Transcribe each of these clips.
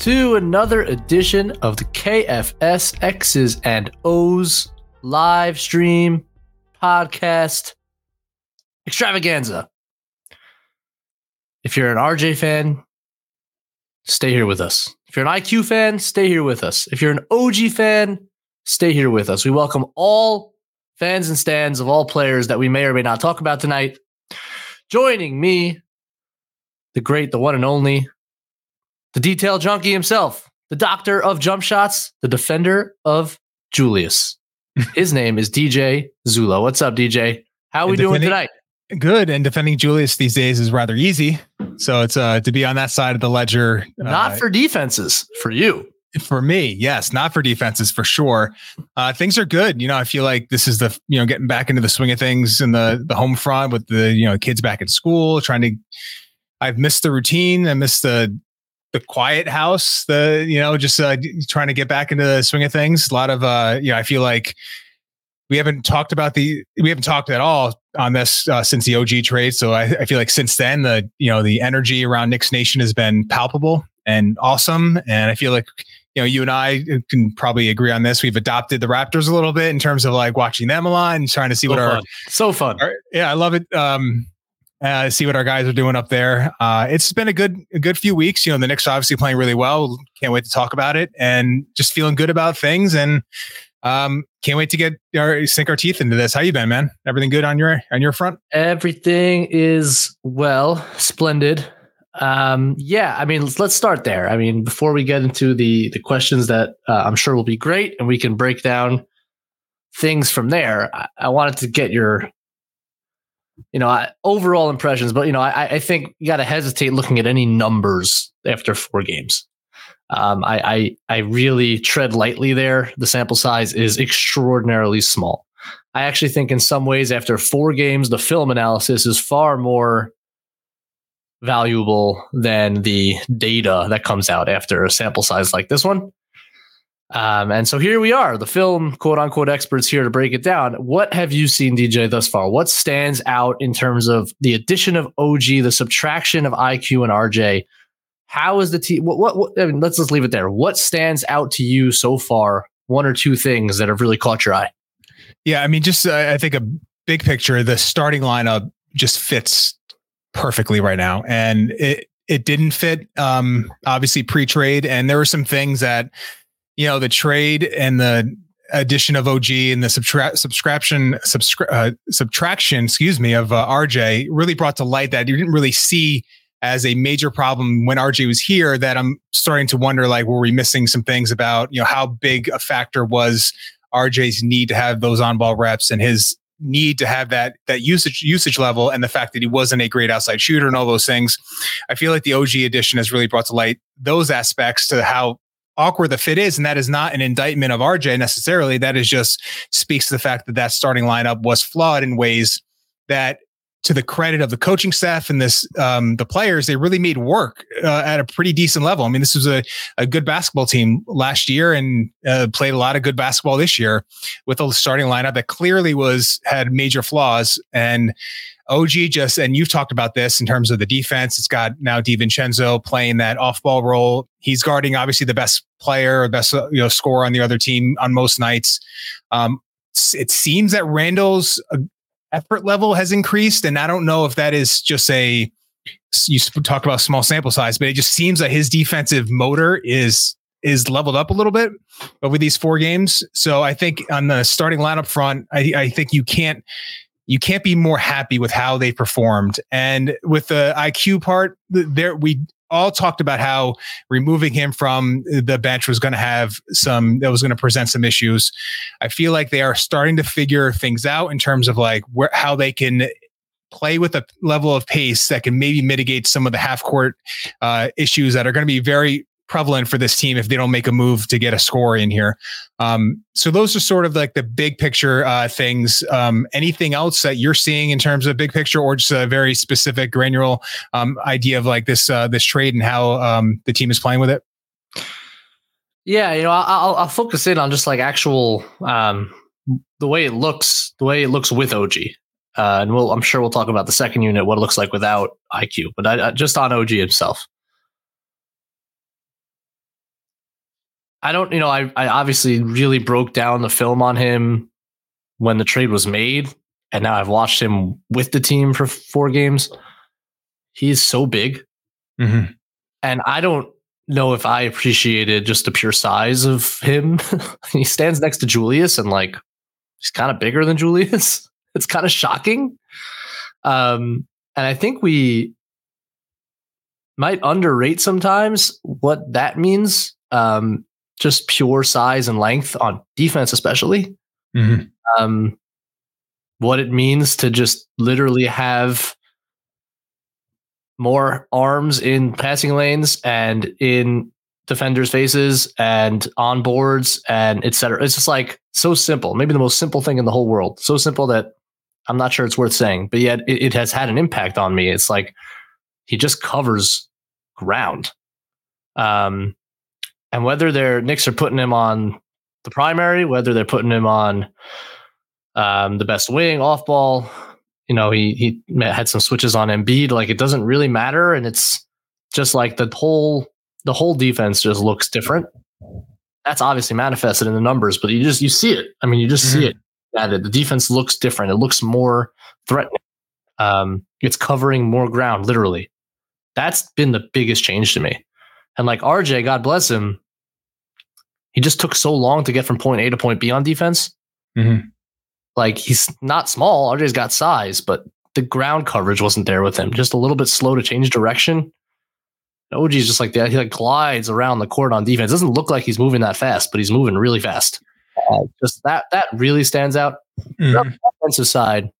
to another edition of the KFS X's and O's live stream podcast extravaganza. If you're an RJ fan, stay here with us. If you're an IQ fan, stay here with us. If you're an OG fan, stay here with us. We welcome all fans and stands of all players that we may or may not talk about tonight. Joining me the great, the one and only, the detail junkie himself, the doctor of jump shots, the defender of Julius. His name is DJ Zullo. What's up, DJ? How are we doing tonight? Good. And defending Julius these days is rather easy. So it's uh to be on that side of the ledger. Not uh, for defenses, for you. For me, yes, not for defenses for sure. Uh, things are good. You know, I feel like this is the you know getting back into the swing of things in the the home front with the you know kids back at school, trying to I've missed the routine. I missed the the quiet house. The you know just uh, trying to get back into the swing of things. A lot of uh, you know I feel like we haven't talked about the we haven't talked at all on this uh, since the OG trade. So I, I feel like since then the you know the energy around Knicks Nation has been palpable and awesome. And I feel like you know, you and I can probably agree on this. We've adopted the Raptors a little bit in terms of like watching them a lot and trying to see So what our so fun. our- yeah, I love it. Um, uh, see what our guys are doing up there. Uh, it's been a good, a good few weeks. You know, the Knicks obviously playing really well. Can't wait to talk about it and just feeling good about things. And um, can't wait to get our sink our teeth into this. How you been, man? Everything good on your on your front? Everything is well, splendid. Um, yeah, I mean, let's, let's start there. I mean, before we get into the the questions that uh, I'm sure will be great, and we can break down things from there. I, I wanted to get your, you know, I, overall impressions, but you know, I, I think you got to hesitate looking at any numbers after four games. Um, I, I I really tread lightly there. The sample size is extraordinarily small. I actually think in some ways, after four games, the film analysis is far more valuable than the data that comes out after a sample size like this one. Um, and so here we are, the film quote unquote experts here to break it down. What have you seen, DJ, thus far? What stands out in terms of the addition of OG, the subtraction of IQ and RJ? How is the team? What, what, what? I mean, let's just leave it there. What stands out to you so far? One or two things that have really caught your eye. Yeah, I mean, just uh, I think a big picture. The starting lineup just fits perfectly right now, and it it didn't fit um, obviously pre-trade, and there were some things that you know the trade and the addition of OG and the subtra- subscription subscri- uh, subtraction, excuse me, of uh, RJ really brought to light that you didn't really see as a major problem when RJ was here. That I'm starting to wonder, like, were we missing some things about you know how big a factor was RJ's need to have those on ball reps and his need to have that that usage usage level and the fact that he wasn't a great outside shooter and all those things. I feel like the OG edition has really brought to light those aspects to how awkward the fit is and that is not an indictment of RJ necessarily that is just speaks to the fact that that starting lineup was flawed in ways that to the credit of the coaching staff and this um, the players, they really made work uh, at a pretty decent level. I mean, this was a, a good basketball team last year and uh, played a lot of good basketball this year with a starting lineup that clearly was had major flaws. And OG just and you've talked about this in terms of the defense. It's got now DiVincenzo playing that off-ball role. He's guarding obviously the best player best you know scorer on the other team on most nights. Um, it seems that Randle's uh, effort level has increased. And I don't know if that is just a, you talk about small sample size, but it just seems that his defensive motor is is leveled up a little bit over these four games. So I think on the starting lineup front, I, I think you can't you can't be more happy with how they performed. And with the IQ part, there we all talked about how removing him from the bench was going to have some that was going to present some issues. I feel like they are starting to figure things out in terms of like where how they can play with a level of pace that can maybe mitigate some of the half court uh, issues that are going to be very prevalent for this team if they don't make a move to get a score in here. Um, so those are sort of like the big picture uh, things. Um, anything else that you're seeing in terms of big picture, or just a very specific granular um, idea of like this uh, this trade and how um, the team is playing with it? Yeah, you know, I'll, I'll focus in on just like actual um, the way it looks, the way it looks with OG. Uh, and we'll, I'm sure we'll talk about the second unit, what it looks like without IQ, but I, I, just on OG himself. I don't, you know, I, I obviously really broke down the film on him when the trade was made. And now I've watched him with the team for four games. He's so big. Mm-hmm. And I don't know if I appreciated just the pure size of him. he stands next to Julius and like he's kind of bigger than Julius. It's kind of shocking. Um, and I think we might underrate sometimes what that means. Um, just pure size and length on defense, especially. Mm-hmm. Um, what it means to just literally have more arms in passing lanes and in defenders' faces and on boards and etc. It's just like so simple. Maybe the most simple thing in the whole world. So simple that I'm not sure it's worth saying, but yet it, it has had an impact on me. It's like he just covers ground. Um, and whether their Knicks are putting him on the primary, whether they're putting him on um, the best wing, off ball, you know, he he had some switches on Embiid. Like it doesn't really matter, and it's just like the whole the whole defense just looks different. That's obviously manifested in the numbers, but you just you see it. I mean, you just mm-hmm. see it. That the defense looks different. It looks more threatening. Um, it's covering more ground, literally. That's been the biggest change to me. And like RJ, God bless him, he just took so long to get from point A to point B on defense. Mm-hmm. Like he's not small. RJ's got size, but the ground coverage wasn't there with him. Just a little bit slow to change direction. OG's just like that. He like glides around the court on defense. Doesn't look like he's moving that fast, but he's moving really fast. Uh, just that that really stands out. Mm-hmm. offensive side,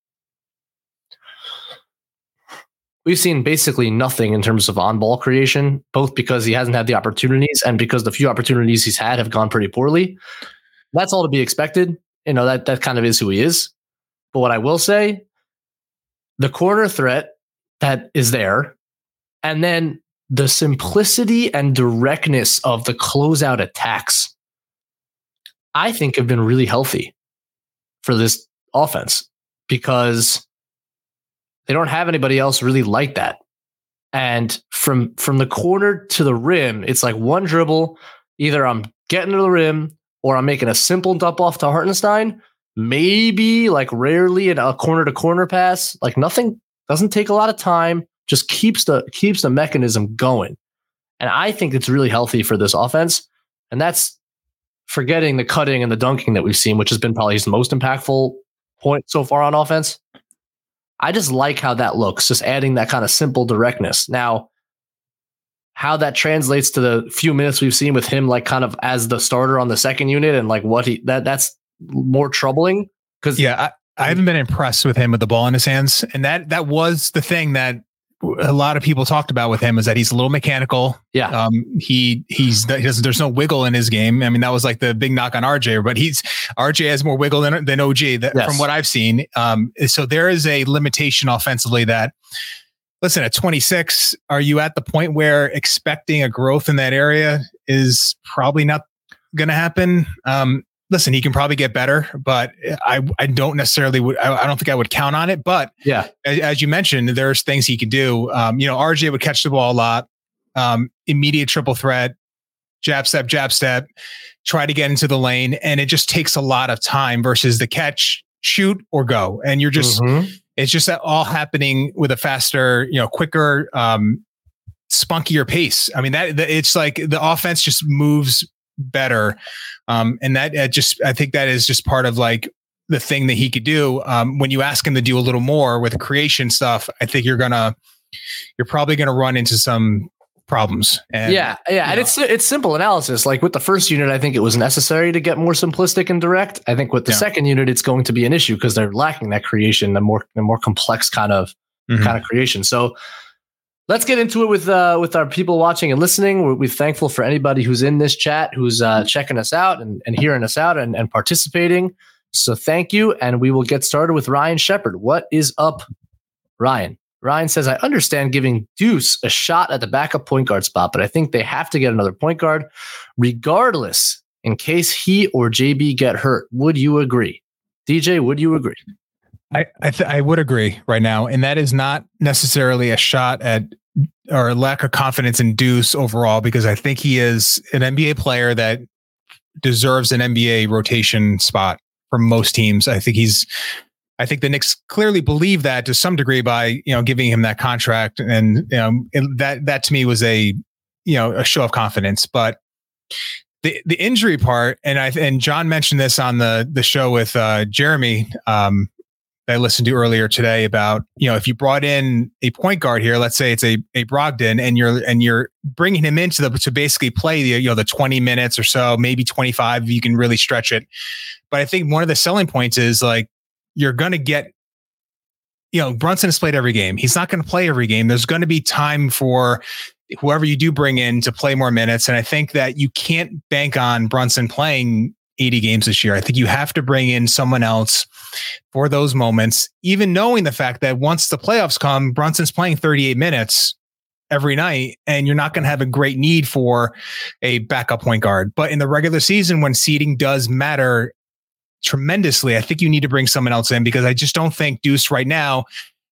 we've seen basically nothing in terms of on ball creation, both because he hasn't had the opportunities and because the few opportunities he's had have gone pretty poorly. That's all to be expected. You know, that, that kind of is who he is. But what I will say, the corner threat that is there, and then the simplicity and directness of the closeout attacks, I think have been really healthy for this offense because they don't have anybody else really like that. And from from the corner to the rim, it's like one dribble. Either I'm getting to the rim or I'm making a simple dump off to Hartenstein. Maybe like rarely in a corner to corner pass. Like nothing doesn't take a lot of time. Just keeps the keeps the mechanism going. And I think it's really healthy for this offense. And that's forgetting the cutting and the dunking that we've seen, which has been probably his most impactful point so far on offense. I just like how that looks, just adding that kind of simple directness. Now, how that translates to the few minutes we've seen with him, like kind of as the starter on the second unit, and like what he that that's more troubling. Because yeah, I, I haven't been impressed with him with the ball in his hands, and that that was the thing that a lot of people talked about with him is that he's a little mechanical. Yeah. Um, he he's he doesn't, there's no wiggle in his game. I mean, that was like the big knock on RJ, but he's RJ has more wiggle than than OG that, Yes. from what I've seen. Um, so there is a limitation offensively that. Listen, at 26, are you at the point where expecting a growth in that area is probably not going to happen? Um, listen, he can probably get better, but I I don't necessarily would I, I don't think I would count on it. But Yeah. as, as you mentioned, there's things he could do. Um, you know, RJ would catch the ball a lot, um, immediate triple threat, jab step, jab step, try to get into the lane, and it just takes a lot of time versus the catch, shoot or go, and you're just Mhm. it's just that all happening with a faster, you know, quicker, um, spunkier pace. I mean, that, that it's like the offense just moves better. Um, and that uh, just, I think that is just part of like the thing that he could do. Um, when you ask him to do a little more with creation stuff, I think you're gonna, you're probably gonna run into some problems. And yeah, yeah, and know. it's it's simple analysis. Like with the first unit, I think it was necessary to get more simplistic and direct. I think with the Yeah. second unit, it's going to be an issue because they're lacking that creation, the more the more complex kind of Mhm. kind of creation. So let's get into it with uh, with our people watching and listening. We're, we're thankful for anybody who's in this chat, who's uh, checking us out and, and hearing us out and, and participating. So thank you, and we will get started with Ryan Shepard. What is up, Ryan? Ryan says, I understand giving Deuce a shot at the backup point guard spot, but I think they have to get another point guard, regardless, in case he or JB get hurt. Would you agree? DJ, would you agree? I I, th- I would agree right now, and that is not necessarily a shot at or lack of confidence in Deuce overall, because I think he is an NBA player that deserves an NBA rotation spot for most teams. I think he's. I think the Knicks clearly believe that to some degree by you know giving him that contract, and you know that that to me was a you know a show of confidence, but. The, the injury part, and I and John mentioned this on the the show with uh, Jeremy um, I listened to earlier today about you know if you brought in a point guard here, let's say it's a a Brogdon, and you're and you're bringing him into the to basically play the you know the 20 minutes or so, maybe 25 if you can really stretch it. But I think one of the selling points is like you're going to get you know Brunson has played every game. He's not going to play every game. There's going to be time for whoever you do bring in to play more minutes, and I think that you can't bank on Brunson playing 80 games this year. I think you have to bring in someone else for those moments, even knowing the fact that once the playoffs come, Brunson's playing 38 minutes every night, and you're not going to have a great need for a backup point guard. But in the regular season, when seeding does matter tremendously, I think you need to bring someone else in because I just don't think Deuce right now.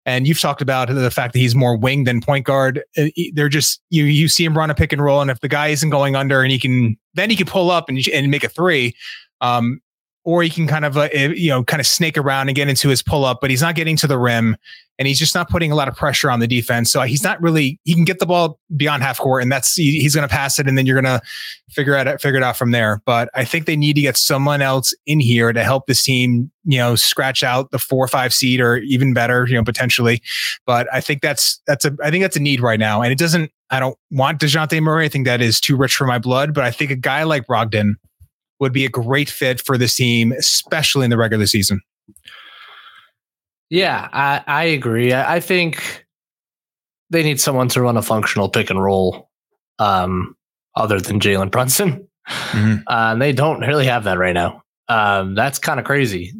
And you've talked about the fact that he's more wing than point guard. Uh, They're just you. You see him run a pick and roll, and if the guy isn't going under, and he can, then he can pull up and and make a three. Um, or he can kind of uh, eh, you know kind of snake around and get into his pull up, but he's not getting to the rim, and he's just not putting a lot of pressure on the defense. So he's not really he can get the ball beyond half court, and that's he- he's going to pass it, and then you're going to figure out figure it out from there. But I think they need to get someone else in here to help this team, you know, scratch out the four or five seed or even better, you know, potentially. But I think that's that's a I think that's a need right now, and it doesn't. I don't want Dejounte Murray. I think that is too rich for my blood. But I think a guy like Brogdon would be a great fit for this team, especially in the regular season. Yeah, I, I agree. I, I think they need someone to run a functional pick and roll um, other than Jalen Brunson. Mhm. Uh, and they don't really have that right now. Um, that's kind of crazy.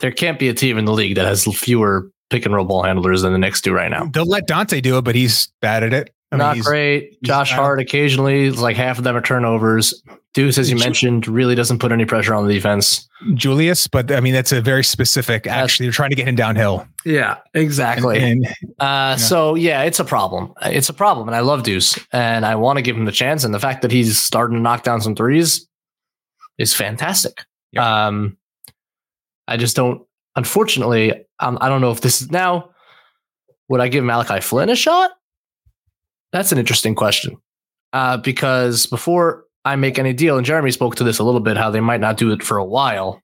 There can't be a team in the league that has fewer pick and roll ball handlers than the Knicks do right now. They'll let Dante do it, but he's bad at it. I mean, Not he's- great. he's- Josh Hart occasionally, like half of them are turnovers. Deuce, as you Ju- mentioned, really doesn't put any pressure on the defense. Julius, but I mean that's a very specific. Actually, they're trying to get him downhill. Yeah, exactly. And, Uh, So yeah, it's a problem. It's a problem, and I love Deuce, and I want to give him the chance. And the fact that he's starting to knock down some threes is fantastic. Yep. Um, I just don't. Unfortunately, um, I don't know if this is now. Would I give Malachi Flynn a shot? That's an interesting question. Uh, because before I make any deal, and Jeremy spoke to this a little bit, how they might not do it for a while.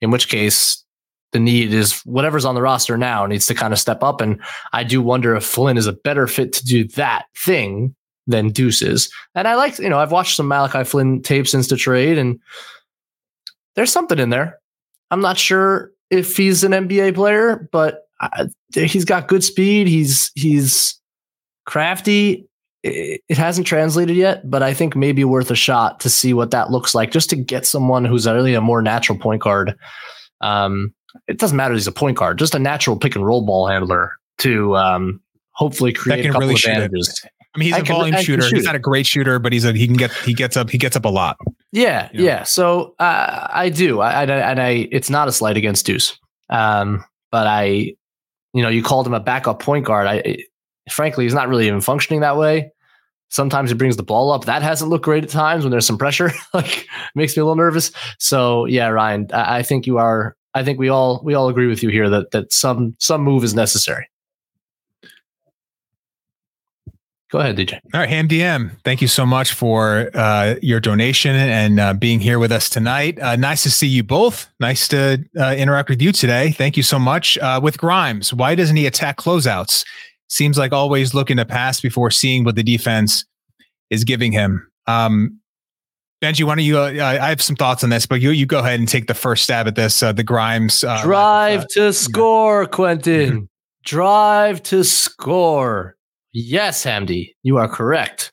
In which case, the need is whatever's on the roster now needs to kind of step up. And I do wonder if Flynn is a better fit to do that thing than Deuce is. And I like, you know, I've watched some Malachi Flynn tapes since the trade, and there's something in there. I'm not sure if he's an NBA player, but uh, he's got good speed. He's he's crafty. It, hasn't translated yet, but I think maybe worth a shot to see what that looks like, just to get someone who's really a more natural point guard. Um, it doesn't matter. He's a point guard, just a natural pick and roll ball handler to um, hopefully create a couple really advantages. I mean, he's I a can, volume shooter. Shoot he's not a great shooter, but he's a he can get he gets up he gets up a lot. Yeah, you know? yeah. So uh, I do, I, I, and I it's not a slight against Deuce, um, but I, you know, you called him a backup point guard. I, frankly, he's not really even functioning that way. Sometimes he brings the ball up. That hasn't looked great at times when there's some pressure. like makes me a little nervous. So yeah, Ryan, I, I think you are. I think we all we all agree with you here that that some some move is necessary. Go ahead, DJ. All right, Ham DM. Thank you so much for uh, your donation and uh, being here with us tonight. Uh, nice to see you both. Nice to uh, interact with you today. Thank you so much. Uh, with Grimes, why doesn't he attack closeouts? Seems like always looking to pass before seeing what the defense is giving him. Um, Benjy, why don't you? Uh, I have some thoughts on this, but you you go ahead and take the first stab at this. the Grimes drive to score, Quentin. drive to score. Yes, Hamdi, you are correct.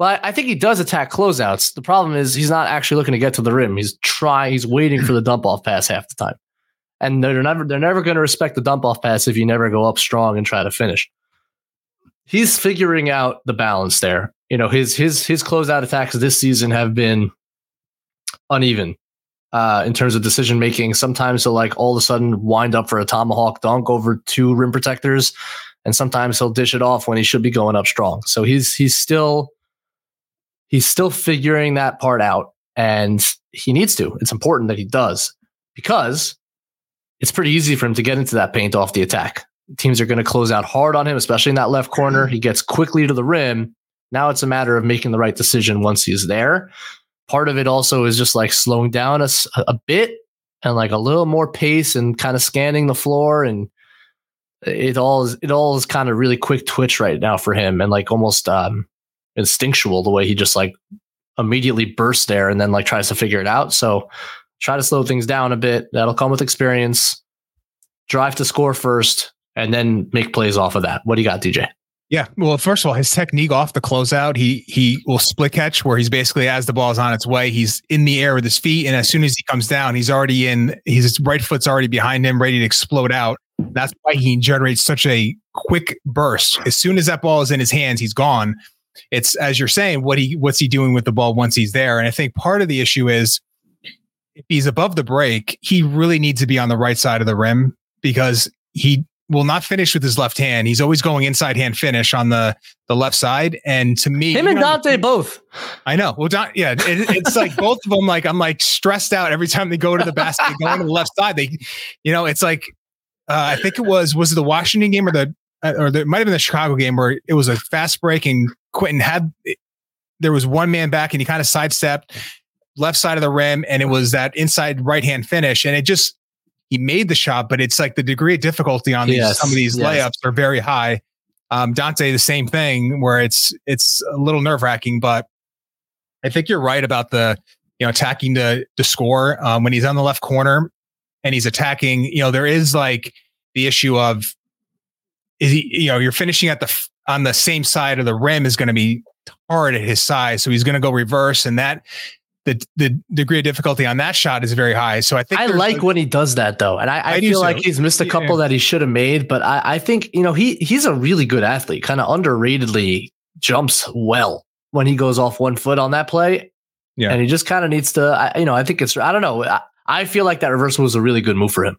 Well, I think he does attack closeouts. The problem is he's not actually looking to get to the rim. He's trying. He's waiting for the dump off pass half the time, and they're never they're never going to respect the dump off pass if you never go up strong and try to finish. He's figuring out the balance there. You know his his his closeout attacks this season have been uneven uh, in terms of decision making. Sometimes he'll like all of a sudden wind up for a tomahawk dunk over two rim protectors and sometimes he'll dish it off when he should be going up strong. So he's he's still he's still figuring that part out and he needs to. It's important that he does because it's pretty easy for him to get into that paint off the attack. Teams are going to close out hard on him, especially in that left corner. He gets quickly to the rim. Now it's a matter of making the right decision once he's there. Part of it also is just like slowing down a, a bit and like a little more pace and kind of scanning the floor and it all is it all is kind of really quick twitch right now for him and like almost um instinctual the way he just like immediately bursts there and then like tries to figure it out. So try to slow things down a bit. That'll come with experience. Drive to score first and then make plays off of that. What do you got, DJ? Yeah. Well, first of all, his technique off the closeout, he he will split catch where he's basically as the ball is on its way, he's in the air with his feet, and as soon as he comes down, he's already in. His right foot's already behind him, ready to explode out. That's why he generates such a quick burst. As soon as that ball is in his hands, he's gone. It's as you're saying, what he what's he doing with the ball once he's there? And I think part of the issue is if he's above the break, he really needs to be on the right side of the rim because he will not finish with his left hand. He's always going inside hand finish on the the left side. And to me, him and Dante both. I know. Well, Don, yeah, it, it's like both of them. Like I'm like stressed out every time they go to the basket, going to the left side. They, you know, it's like uh, I think it was was it the Washington game or the uh, or the, it might have been the Chicago game where it was a fast break and Quentin had there was one man back and he kind of sidestepped left side of the rim and it was that inside right hand finish and it just he made the shot but it's like the degree of difficulty on these yes, some of these yes. layups are very high. Um, Dante the same thing where it's it's a little nerve wracking but I think you're right about the you know attacking the the score um, when he's on the left corner and he's attacking, you know, there is like the issue of is he, you know, you're finishing at the on the same side of the rim is going to be hard at his size, so he's going to go reverse, and that the the degree of difficulty on that shot is very high. So I think I like like, when he does that though, and I, I, I feel so. like he's missed a couple yeah. that he should have made. But I, I think you know he he's a really good athlete, kind of underratedly jumps well when he goes off one foot on that play. Yeah, and he just kind of needs to. I, you know, I think it's I don't know. I feel like that reversal was a really good move for him.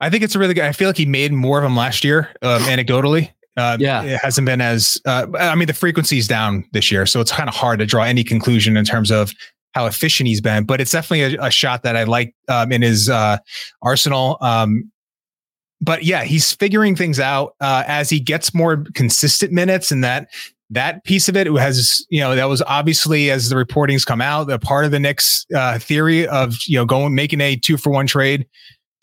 I think it's a really good. I feel like he made more of them last year, um, anecdotally. Uh, yeah, it hasn't been as. Uh, I mean, the frequency's down this year, so it's kind of hard to draw any conclusion in terms of how efficient he's been. But it's definitely a, a shot that I like um, in his uh, arsenal. Um, but yeah, he's figuring things out uh, as he gets more consistent minutes, and that that piece of it has, you know, that was obviously as the reportings come out, the part of the Knicks uh, theory of, you know, going making a two for one trade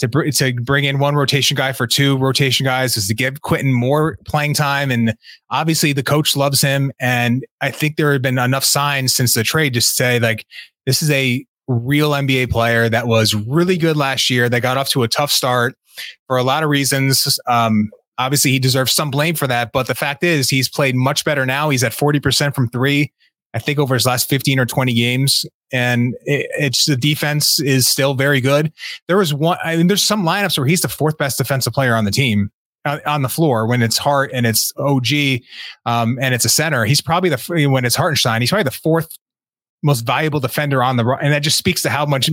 to br- to bring in one rotation guy for two rotation guys is to give Quentin more playing time, and obviously the coach loves him. And I think there have been enough signs since the trade to say like this is a real NBA player that was really good last year that got off to a tough start for a lot of reasons. Um, obviously, he deserves some blame for that. But the fact is, he's played much better now. He's at 40% from three, I think, over his last 15 or 20 games. And it, it's the defense is still very good. There was one, I mean, there's some lineups where he's the fourth best defensive player on the team uh, on the floor when it's Hart and it's OG um, and it's a center. He's probably the when it's Hartenstein. He's probably the fourth most valuable defender on the and that just speaks to how much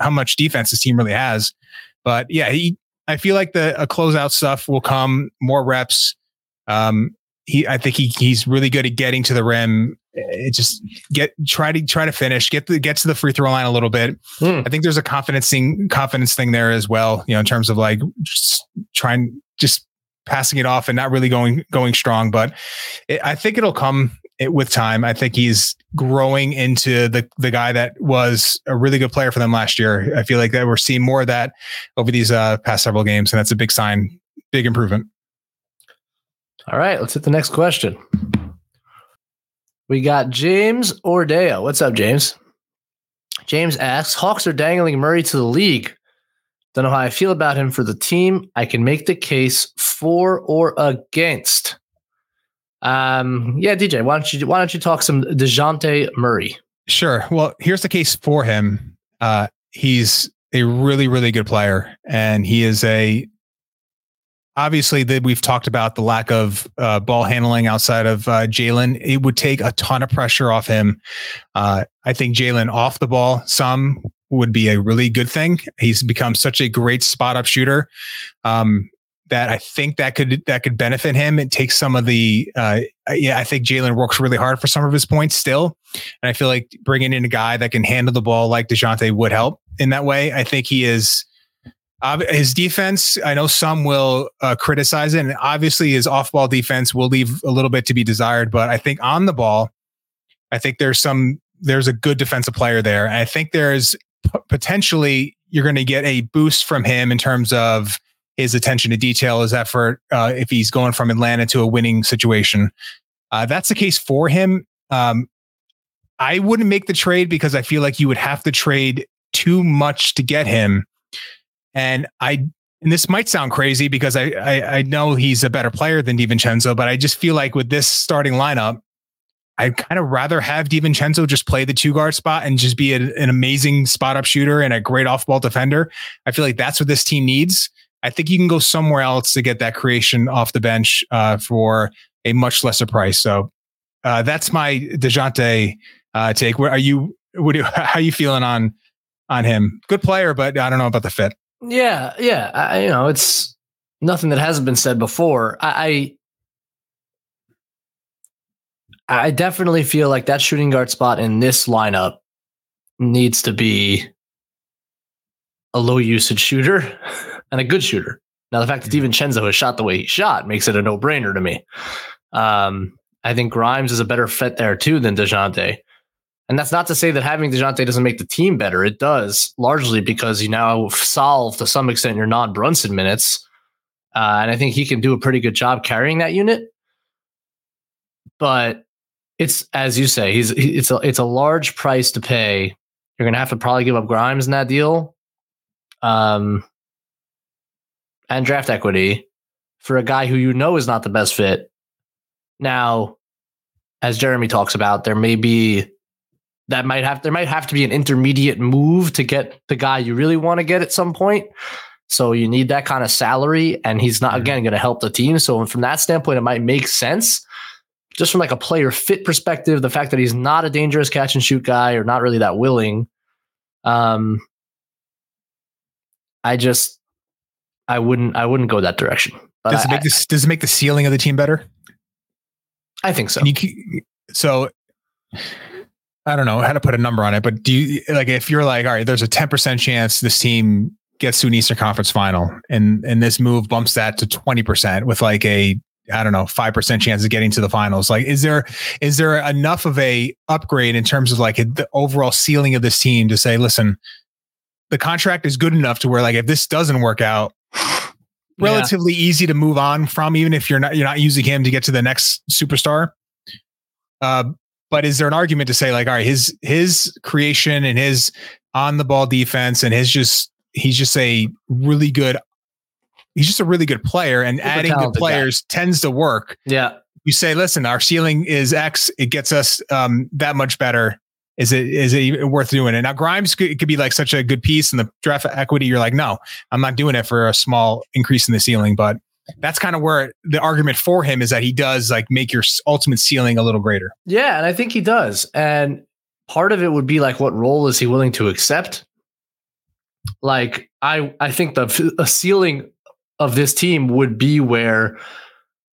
how much defense this team really has. But yeah, he I feel like the closeout stuff will come more reps. Um, he I think he he's really good at getting to the rim. It just get try to try to finish, get the get to the free throw line a little bit. Hmm. I think there's a confidence thing confidence thing there as well. You know, in terms of like just trying just passing it off and not really going going strong. But it, I think it'll come it, with time. I think he's growing into the the guy that was a really good player for them last year. I feel like that we're seeing more of that over these uh, past several games, and that's a big sign, big improvement. All right, let's hit the next question. We got James Ordeo. What's up, James? James asks, Hawks are dangling Murray to the league. Don't know how I feel about him for the team. I can make the case for or against. Um, yeah, DJ, why don't you why don't you talk some Dejounte Murray? Sure. Well, here's the case for him. Uh, he's a really, really good player, and he is a obviously that we've talked about the lack of uh, ball handling outside of uh, Jalen. It would take a ton of pressure off him. Uh, I think Jalen off the ball some would be a really good thing. He's become such a great spot up shooter. Um, that I think that could that could benefit him. It takes some of the uh, yeah. I think Jalen works really hard for some of his points still, and I feel like bringing in a guy that can handle the ball like Dejounte would help in that way. I think he is. His defense, I know some will uh, criticize it, and obviously his off-ball defense will leave a little bit to be desired. But I think on the ball, I think there's some there's a good defensive player there. And I think there's p- potentially you're going to get a boost from him in terms of his attention to detail, his effort, uh, if he's going from Atlanta to a winning situation. Uh, that's the case for him. Um, I wouldn't make the trade because I feel like you would have to trade too much to get him. And I, and this might sound crazy because I, I, I know he's a better player than DiVincenzo, but I just feel like with this starting lineup, I'd kind of rather have DiVincenzo just play the two guard spot and just be a, an amazing spot up shooter and a great off ball defender. I feel like that's what this team needs. I think you can go somewhere else to get that creation off the bench uh, for a much lesser price. So uh, that's my Dejounte uh, take. Where are you? What do, how are you feeling on on him? Good player, but I don't know about the fit. Yeah, yeah. I, you know, it's nothing that hasn't been said before. I, I I definitely feel like that shooting guard spot in this lineup needs to be a low usage shooter. and a good shooter. Now, the fact that mm-hmm. DiVincenzo has shot the way he shot makes it a no brainer to me. Um, I think Grimes is a better fit there too than DeJounte. And that's not to say that having DeJounte doesn't make the team better. It does, largely because you now solve to some extent your non Brunson minutes. Uh, and I think he can do a pretty good job carrying that unit. But it's as you say, he's it's a it's a large price to pay. You're gonna have to probably give up Grimes in that deal. Um, and draft equity for a guy who you know is not the best fit. Now, as Jeremy talks about, there may be that might have there might have to be an intermediate move to get the guy you really want to get at some point. So you need that kind of salary, and he's not mm-hmm. again going to help the team. So from that standpoint, it might make sense. Just from like a player fit perspective, the fact that he's not a dangerous catch and shoot guy or not really that willing, um, I just I wouldn't I wouldn't go that direction. But does it make this does it make the ceiling of the team better? I think so. You, so I don't know how to put a number on it, but do you like if you're like, all right, there's a 10% chance this team gets to an Eastern Conference final and and this move bumps that to 20% with like a I don't know, 5% chance of getting to the finals. Like, is there, is there enough of a upgrade in terms of like the overall ceiling of this team to say, listen, the contract is good enough to where like, if this doesn't work out, relatively yeah. easy to move on from, even if you're not you're not using him to get to the next superstar. Uh, but is there an argument to say like, all right, his his creation and his on the ball defense and his just he's just a really good he's just a really good player, and Super adding good talented guy. players tends to work. Yeah. You say, listen, our ceiling is X. It gets us um, that much better. Is it is it worth doing it? Now Grimes could, it could be like such a good piece in the draft equity. You're like, no, I'm not doing it for a small increase in the ceiling. But that's kind of where the argument for him is that he does like make your ultimate ceiling a little greater. Yeah, and I think he does. And part of it would be like, what role is he willing to accept? Like, I I think the a ceiling of this team would be where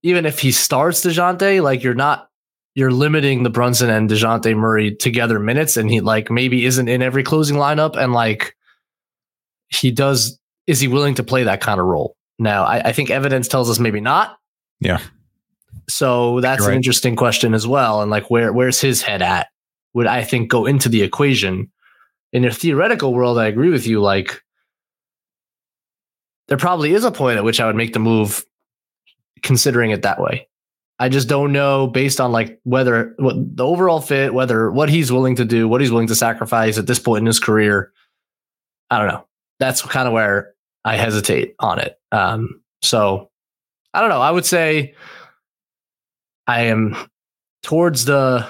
even if he starts Dejounte, like you're not you're limiting the Brunson and Dejounte Murray together minutes, and he like maybe isn't in every closing lineup, and like he does. Is he willing to play that kind of role? Now, I, I think evidence tells us maybe not. Yeah. So that's You're an interesting question as well. And like, where where's his head at? Would I think go into the equation? In a theoretical world, I agree with you. Like, there probably is a point at which I would make the move, considering it that way. I just don't know based on like whether what the overall fit, whether what he's willing to do, what he's willing to sacrifice at this point in his career. I don't know. That's kind of where I hesitate on it. Um, so I don't know. I would say I am towards the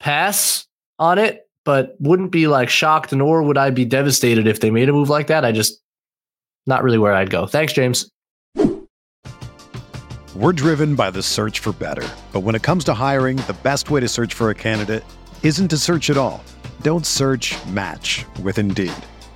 pass on it, but wouldn't be like shocked, nor would I be devastated if they made a move like that. I just not really where I'd go. Thanks, James. We're driven by the search for better. But when it comes to hiring, the best way to search for a candidate isn't to search at all. Don't search match with Indeed.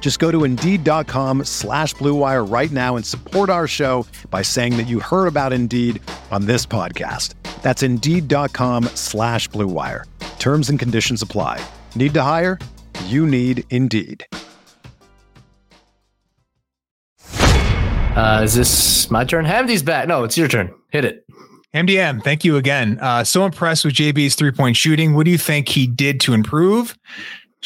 Just go to Indeed.com slash Blue Wire right now and support our show by saying that you heard about Indeed on this podcast. That's Indeed.com slash Blue Wire. Terms and conditions apply. Need to hire? You need Indeed. Uh, is this my turn? Hamdy's back. No, it's your turn. Hit it. MDM, thank you again. Uh, so impressed with JB's three point shooting. What do you think he did to improve?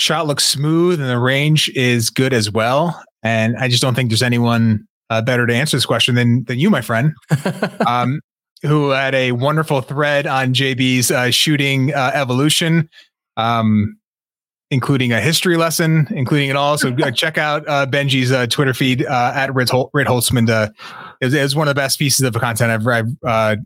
Shot looks smooth and the range is good as well. And I just don't think there's anyone uh, better to answer this question than than you, my friend, um, who had a wonderful thread on JB's uh, shooting uh, evolution, um, including a history lesson, including it all. So uh, check out uh, Benjy's uh, Twitter feed uh, at Hol- Red Holtzman. To, it, was, it was one of the best pieces of content I've, I've uh,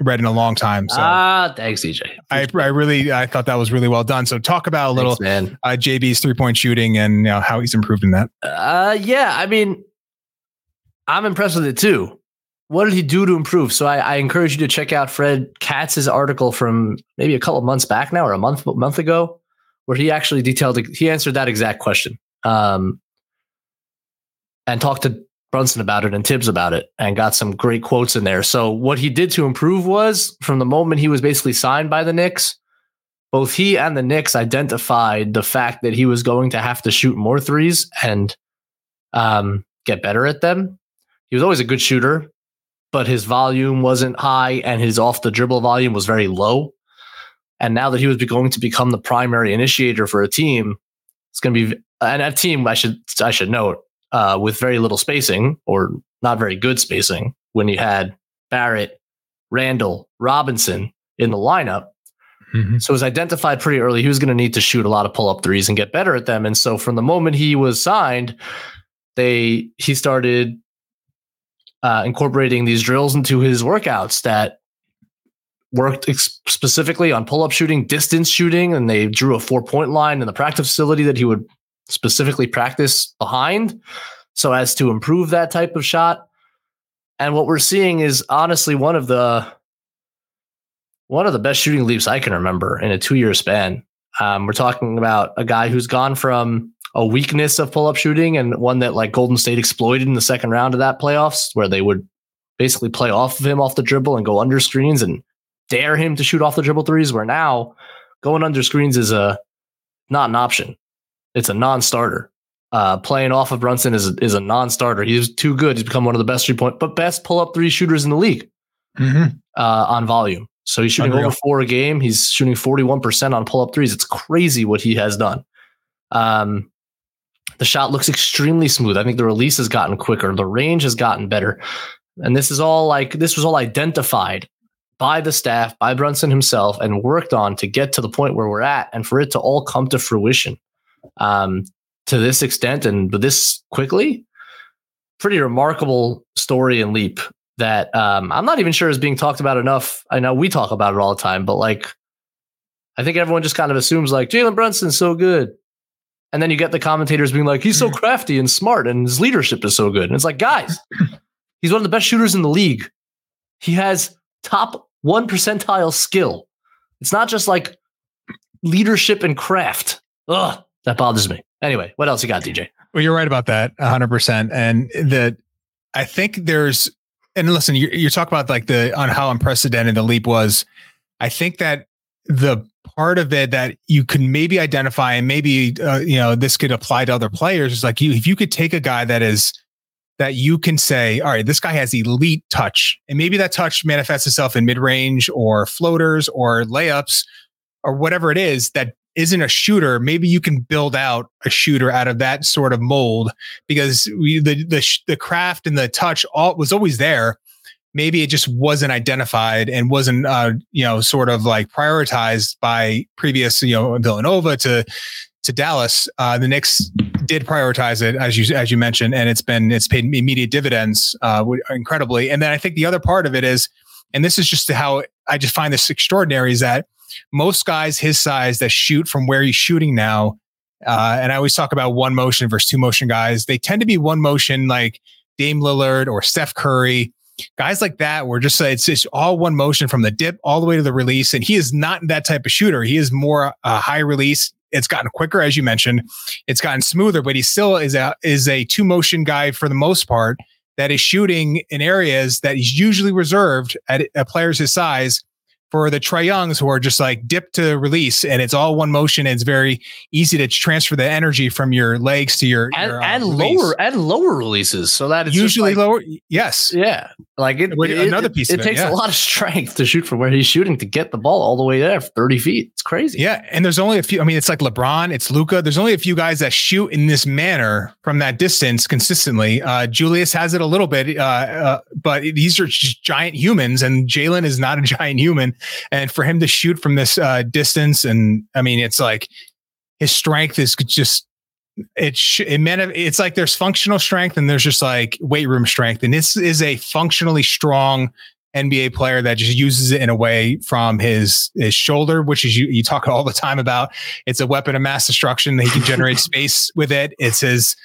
read in a long time. So ah, thanks, EJ. I, I really I thought that was really well done. So talk about a little Thanks, man. uh, JB's three point shooting and you know, how he's improved in that. Uh, yeah, I mean, I'm impressed with it too. What did he do to improve? So I, I encourage you to check out Fred Katz's article from maybe a couple months back now, or a month month ago, where he actually detailed he answered that exact question, um, and talked to Brunson about it and Thibs about it, and got some great quotes in there. So what he did to improve was from the moment he was basically signed by the Knicks. Both he and the Knicks identified the fact that he was going to have to shoot more threes and um, get better at them. He was always a good shooter, but his volume wasn't high and his off the dribble volume was very low. And now that he was going to become the primary initiator for a team, it's going to be and a team I should I should note uh, with very little spacing or not very good spacing when you had Barrett, Randle, Robinson in the lineup. So it was identified pretty early he was going to need to shoot a lot of pull up threes and get better at them. And so from the moment he was signed, they he started uh, incorporating these drills into his workouts that worked ex- specifically on pull up shooting, distance shooting, and they drew a four point line in the practice facility that he would specifically practice behind so as to improve that type of shot. And what we're seeing is honestly one of the one of the best shooting leaps I can remember in a two year span. Um, we're talking about a guy who's gone from a weakness of pull up shooting and one that like Golden State exploited in the second round of that playoffs, where they would basically play off of him off the dribble and go under screens and dare him to shoot off the dribble threes. Where now going under screens is a not an option; it's a non-starter. Uh, playing off of Brunson is is a non-starter. He's too good. He's become one of the best three point, but best pull up three shooters in the league Mm-hmm. uh, on volume. So he's shooting Unreal. over four a game. He's shooting 41% on pull up threes. It's crazy what he has done. Um, the shot looks extremely smooth. I think the release has gotten quicker. The range has gotten better. And this is all like, this was all identified by the staff, by Brunson himself, and worked on to get to the point where we're at and for it to all come to fruition um, to this extent and this quickly. Pretty remarkable story and leap that um, I'm not even sure is being talked about enough. I know we talk about it all the time, but like, I think everyone just kind of assumes like Jalen Brunson's so good. And then you get the commentators being like, he's so crafty and smart and his leadership is so good. And it's like, guys, he's one of the best shooters in the league. He has top one percentile skill. It's not just like leadership and craft. Ugh, that bothers me. Anyway, what else you got, DJ? Well, you're right about that, 100. percent And that I think there's, and listen, you you talk about like the on how unprecedented the leap was. I think that the part of it that you can maybe identify, and maybe uh, you know this could apply to other players, is like you if you could take a guy that is that you can say, all right, this guy has elite touch, and maybe that touch manifests itself in mid range or floaters or layups or whatever it is that isn't a shooter, maybe you can build out a shooter out of that sort of mold because we, the the the craft and the touch all was always there. Maybe it just wasn't identified and wasn't uh, you know sort of like prioritized by previous you know Villanova to to Dallas. Uh, the Knicks did prioritize it as you as you mentioned, and it's been it's paid immediate dividends uh, incredibly. And then I think the other part of it is, and this is just how I just find this extraordinary is that most guys his size that shoot from where he's shooting now, uh, and I always talk about one motion versus two motion guys. They tend to be one motion like Dame Lillard or Steph Curry, guys like that. Where just it's just all one motion from the dip all the way to the release, and he is not that type of shooter. He is more uh, high release. It's gotten quicker, as you mentioned. It's gotten smoother, but he still is a is a two motion guy for the most part that is shooting in areas that is usually reserved at, a players his size for the Trey Youngs who are just like dip to release and it's all one motion. And it's very easy to transfer the energy from your legs to your And, your, uh, and lower and lower releases, so that it's usually like- lower. Yes. Yeah, like it. It- another piece It, of it, takes yeah. a lot of strength to shoot from where he's shooting to get the ball all the way there, thirty feet. It's crazy. Yeah, and there's only a few. I mean, it's like LeBron, it's Luka. There's only a few guys that shoot in this manner from that distance consistently. Uh, Julius has it a little bit, uh, uh, but these are just giant humans, and Jalen is not a giant human. And for him to shoot from this uh, distance, and I mean, it's like his strength is just. It sh- it meant it's like there's functional strength and there's just like weight room strength, and this is a functionally strong NBA player that just uses it in a way from his his shoulder, which is you you talk all the time about. It's a weapon of mass destruction. That he can generate space with it. It's his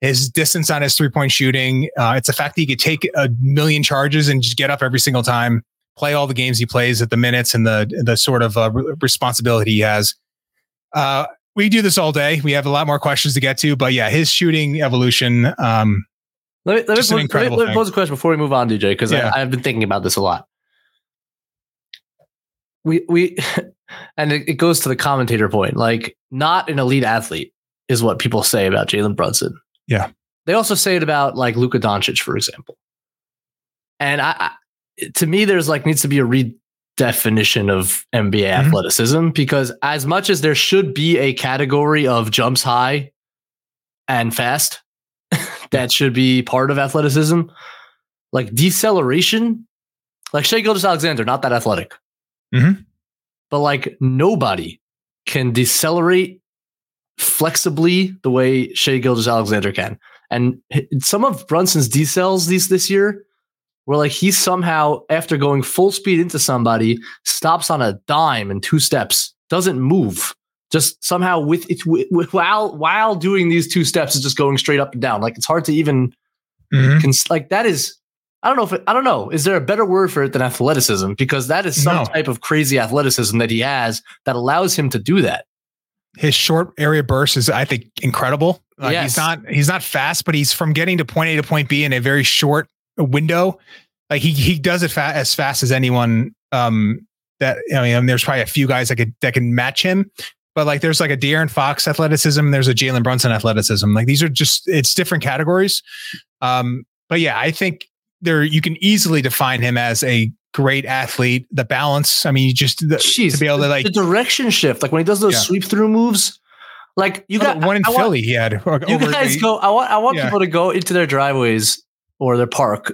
his distance on his three point shooting. Uh, it's the fact that he could take a million charges and just get up every single time, play all the games he plays at the minutes and the the sort of uh, re- responsibility he has. Uh, we do this all day. We have a lot more questions to get to, but yeah, his shooting evolution. Um, Let me, let me, pose, let me, let me pose a question before we move on, DJ, because Yeah. I've been thinking about this a lot. We we and it, it goes to the commentator point. Like, not an elite athlete is what people say about Jalen Brunson. Yeah. They also say it about like Luka Doncic, for example. And I, I to me, there's like needs to be a redefinition of NBA Mhm. athleticism because as much as there should be a category of jumps high and fast that should be part of athleticism, like deceleration, like Shai Gilgeous-Alexander, not that athletic. Mhm. But like nobody can decelerate flexibly the way Shai Gilgeous-Alexander can. And some of Brunson's decels these this year were like he somehow, after going full speed into somebody, stops on a dime in two steps, doesn't move. Just somehow with it wi- wi- while while doing these two steps is just going straight up and down. Like it's hard to even mhm. cons- like that is I don't know if it, I don't know. Is there a better word for it than athleticism? Because that is some No. type of crazy athleticism that he has that allows him to do that. his short area burst is I think incredible. Like Yes. he's not he's not fast, but he's from getting to point A to point B in a very short window. like he he does it fa- as fast as anyone. Um, that I mean, there's probably a few guys that could that can match him, but like there's like a De'Aaron Fox athleticism, there's a Jalen Brunson athleticism. Like these are just it's different categories. Um, but yeah, I think there you can easily define him as a great athlete. The balance, I mean, you just the, Jeez, to be able to like the direction shift, like when he does those Yeah. sweep through moves. Like you Oh, got one in I want- Philly, he had. you guys the- go. I want I want Yeah. people to go into their driveways or their park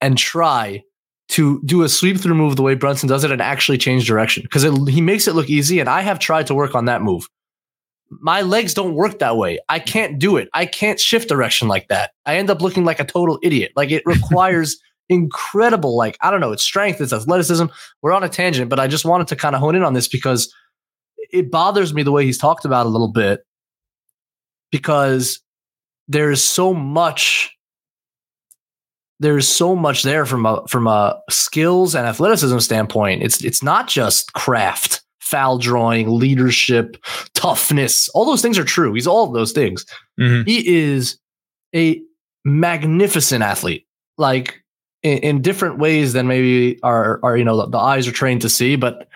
and try to do a sweep through move the way Brunson does it and actually change direction because he makes it look easy. And I have tried to work on that move. My legs don't work that way. I can't do it. I can't shift direction like that. I end up looking like a total idiot. Like it requires incredible, like I don't know, it's strength, it's athleticism. We're on a tangent, but I just wanted to kind of hone in on this because it bothers me the way he's talked about a little bit because there's so much there's so much there from a from a skills and athleticism standpoint. It's it's not just craft, foul drawing, leadership, toughness. All those things are true. He's all of those things. Mhm. He is a magnificent athlete. Like in, in different ways than maybe our, our you know the, the eyes are trained to see. But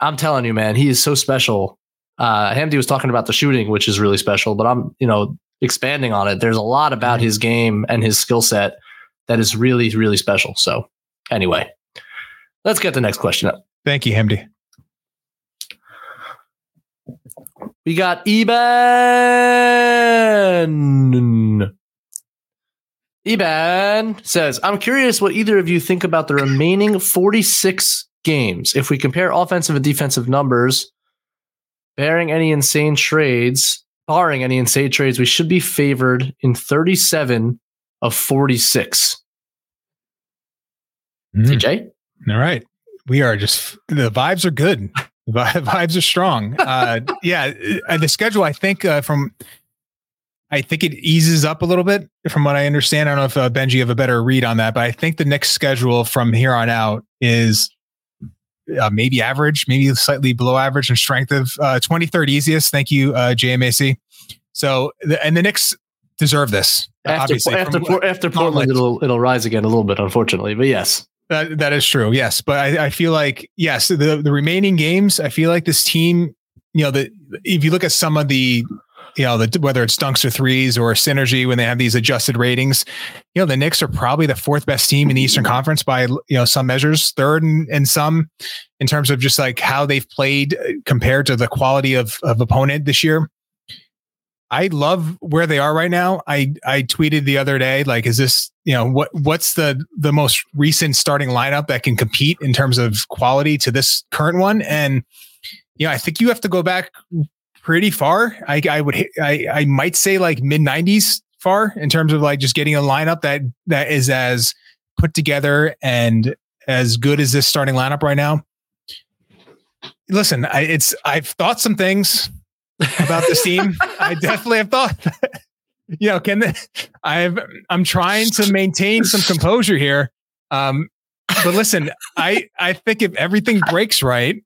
I'm telling you, man, he is so special. Uh, Hamdi was talking about the shooting, which is really special. But I'm you know expanding on it. There's a lot about his game and his skill set that is really really special. So anyway, let's get the next question up. Thank you, Hamdi. We got Eban. Eban says, I'm curious what either of you think about the remaining 46 games. If we compare offensive and defensive numbers, bearing any insane trades, barring any insane trades, we should be favored in 37 of 46. Mm. DJ? All right. We are just the vibes are good. The vibes are strong. Uh, yeah, uh, the schedule. I think uh, from, I think it eases up a little bit from what I understand. I don't know if uh, Benjy have a better read on that, but I think the next schedule from here on out is uh, maybe average, maybe slightly below average in strength of uh, 23rd easiest. Thank you, uh, GMAC. So, the, and the Knicks deserve this. After, obviously, after, from- after Portland, it'll, it'll rise again a little bit, unfortunately. But yes. That that is true. Yes, but I, I feel like yes, the the remaining games, I feel like this team, you know, the if you look at some of the, you know, the whether it's dunks or threes or synergy when they have these adjusted ratings, you know, the Knicks are probably the fourth best team in the Eastern Conference by you know some measures, third and, in some, in terms of just like how they've played uh, compared to the quality of of opponent this year. I love where they are right now. I I tweeted the other day, like, is this you know what what's the the most recent starting lineup that can compete in terms of quality to this current one? And you know, I think you have to go back pretty far. I I would I I might say like mid '90s far in terms of like just getting a lineup that that is as put together and as good as this starting lineup right now. Listen, I, it's I've thought some things about this team. I definitely have thought. You know, can the, I've I'm trying to maintain some composure here. Um, but listen, I I think if everything breaks right,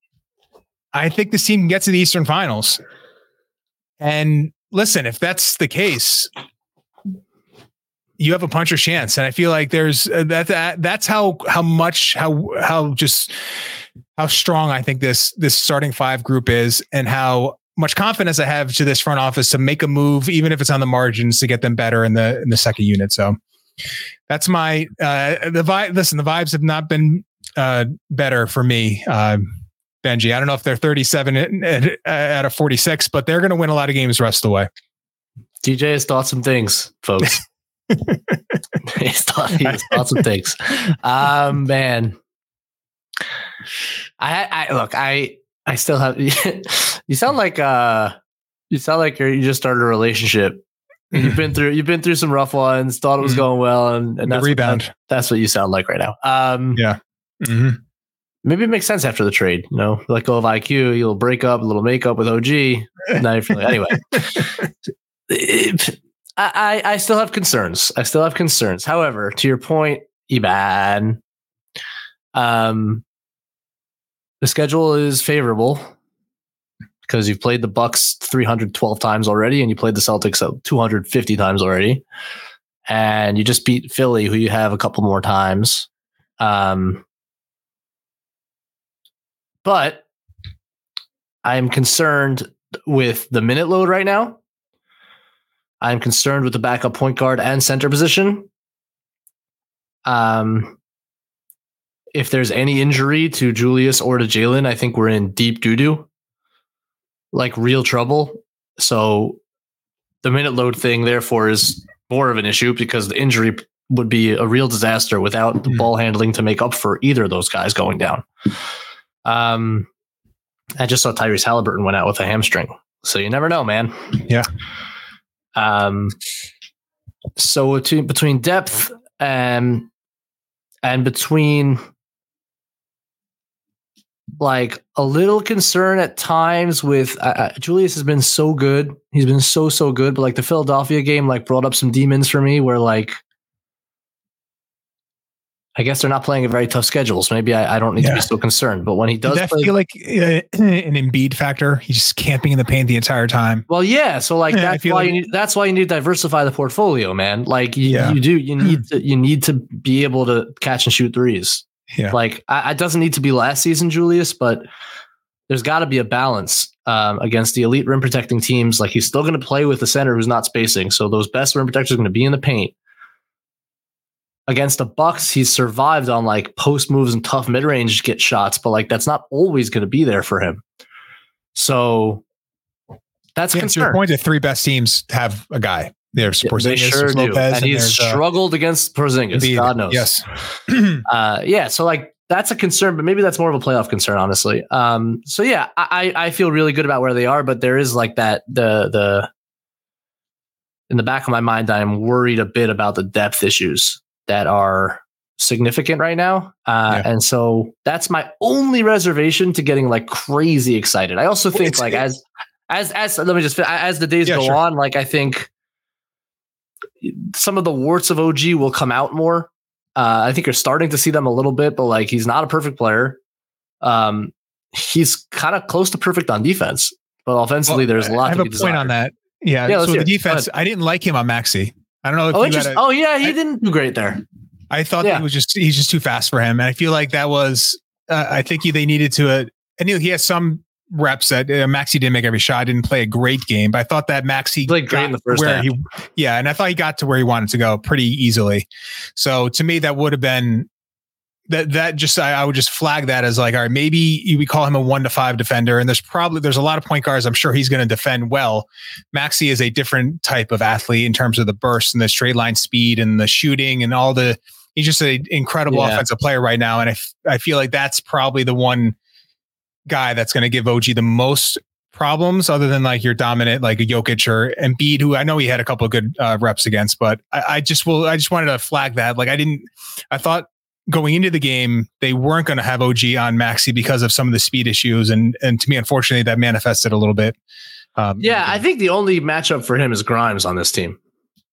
I think this team can get to the Eastern Finals. And listen, if that's the case, you have a puncher's chance. And I feel like there's uh, that, that that's how how much how how just how strong I think this this starting five group is, and how much confidence I have to this front office to make a move, even if it's on the margins, to get them better in the in the second unit. So that's my uh, the vibe. Listen, the vibes have not been uh, better for me, uh, Benjy. I don't know if they're 37 at, at, at a 46, but they're going to win a lot of games the rest of the way. DJ has thought some things, folks. he's thought, he's thought some things. Um, man, I, I look, I, I still have. you sound like uh, you sound like you're, you just started a relationship. You've been through, you've been through some rough ones. Thought it was Mhm. going well, and, and that's what- rebound. that's what you sound like right now. Um, Yeah. Mhm. maybe it makes sense after the trade. You know, let go of IQ, you'll break up, a little makeup with OG. Now you're anyway. It- I, I I still have concerns. I still have concerns. However, to your point, Eban, um, the schedule is favorable because you've played the Bucks 312 times already, and you played the Celtics uh, 250 times already, and you just beat Philly, who you have a couple more times. Um, but I'm concerned with the minute load right now. I'm concerned with the backup point guard and center position. Um, if there's any injury to Julius or to Jalen, I think we're in deep doo doo, like real trouble. So the minute load thing, therefore, is more of an issue because the injury would be a real disaster without the Mhm. ball handling to make up for either of those guys going down. Um, I just saw Tyrese Halliburton went out with a hamstring, so you never know, man. Yeah. Um. So between between depth and and between like a little concern at times with uh, uh, Julius has been so good. He's been so so good, but like the Philadelphia game like brought up some demons for me where like I guess they're not playing a very tough schedule, so maybe I, I don't need to be so concerned. But when he Does that play, feel like uh, an Embiid factor? He's just camping in the paint the entire time. well, yeah. So like Yeah, that's why like- you need, that's why you need to diversify the portfolio, man. Like you, Yeah. you do, you need to you need to be able to catch and shoot threes. Yeah. Like I, it doesn't need to be last season, Julius, but there's got to be a balance um, against the elite rim protecting teams. Like he's still going to play with the center who's not spacing, so those best rim protectors are going to be in the paint. Against the Bucks, he's survived on like post moves and tough mid range get shots, but like that's not always going to be there for him. So that's a Yeah, to your point, the three best teams have a guy. There's Porzingis, they sure there's do, Lopez, and he's uh, struggled against Porzingis. Embiid. God knows. Yes. uh, yeah, so like that's a concern, but maybe that's more of a playoff concern, honestly. Um, so yeah, I I I feel really good about where they are, but there is like that the the in the back of my mind, I'm worried a bit about the depth issues that are significant right now, uh, Yeah. and so that's my only reservation to getting like crazy excited. I also think it's- like as as as let me just as the days Yeah, go sure. on, like I think some of the warts of OG will come out more. Uh, I think you're starting to see them a little bit, but like he's not a perfect player. Um, he's kind of close to perfect on defense, but offensively, Well, there's a lot I have a point desired. on that. Yeah. Yeah, so the. Defense, I didn't like him on Maxey. I don't know if Oh, you a, oh yeah, he I- didn't do great there. I thought Yeah. that he was just he's just too fast for him, and I feel like that was. Uh, I think he, they needed to. Uh, I knew he has some reps that uh, Maxey didn't make every shot. Didn't play a great game, but I thought that Maxey played great in the first where half. he. Yeah, and I thought he got to where he wanted to go pretty easily. So to me, that would have been. That that just I, I would just flag that as like all right maybe you we call him a one to five defender and there's probably there's a lot of point guards I'm sure he's going to defend well Maxey is a different type of athlete in terms of the burst and the straight line speed and the shooting and all the he's just an incredible Yeah. offensive player right now. And I, f- I feel like that's probably the one guy that's going to give OG the most problems other than like your dominant, like a Jokic or Embiid, who I know he had a couple of good uh, reps against, but I, I just will, I just wanted to flag that. Like I didn't, I thought going into the game, they weren't going to have OG on Maxey because of some of the speed issues. And, and to me, unfortunately, that manifested a little bit. Um, Yeah, I think the only matchup for him is Grimes on this team.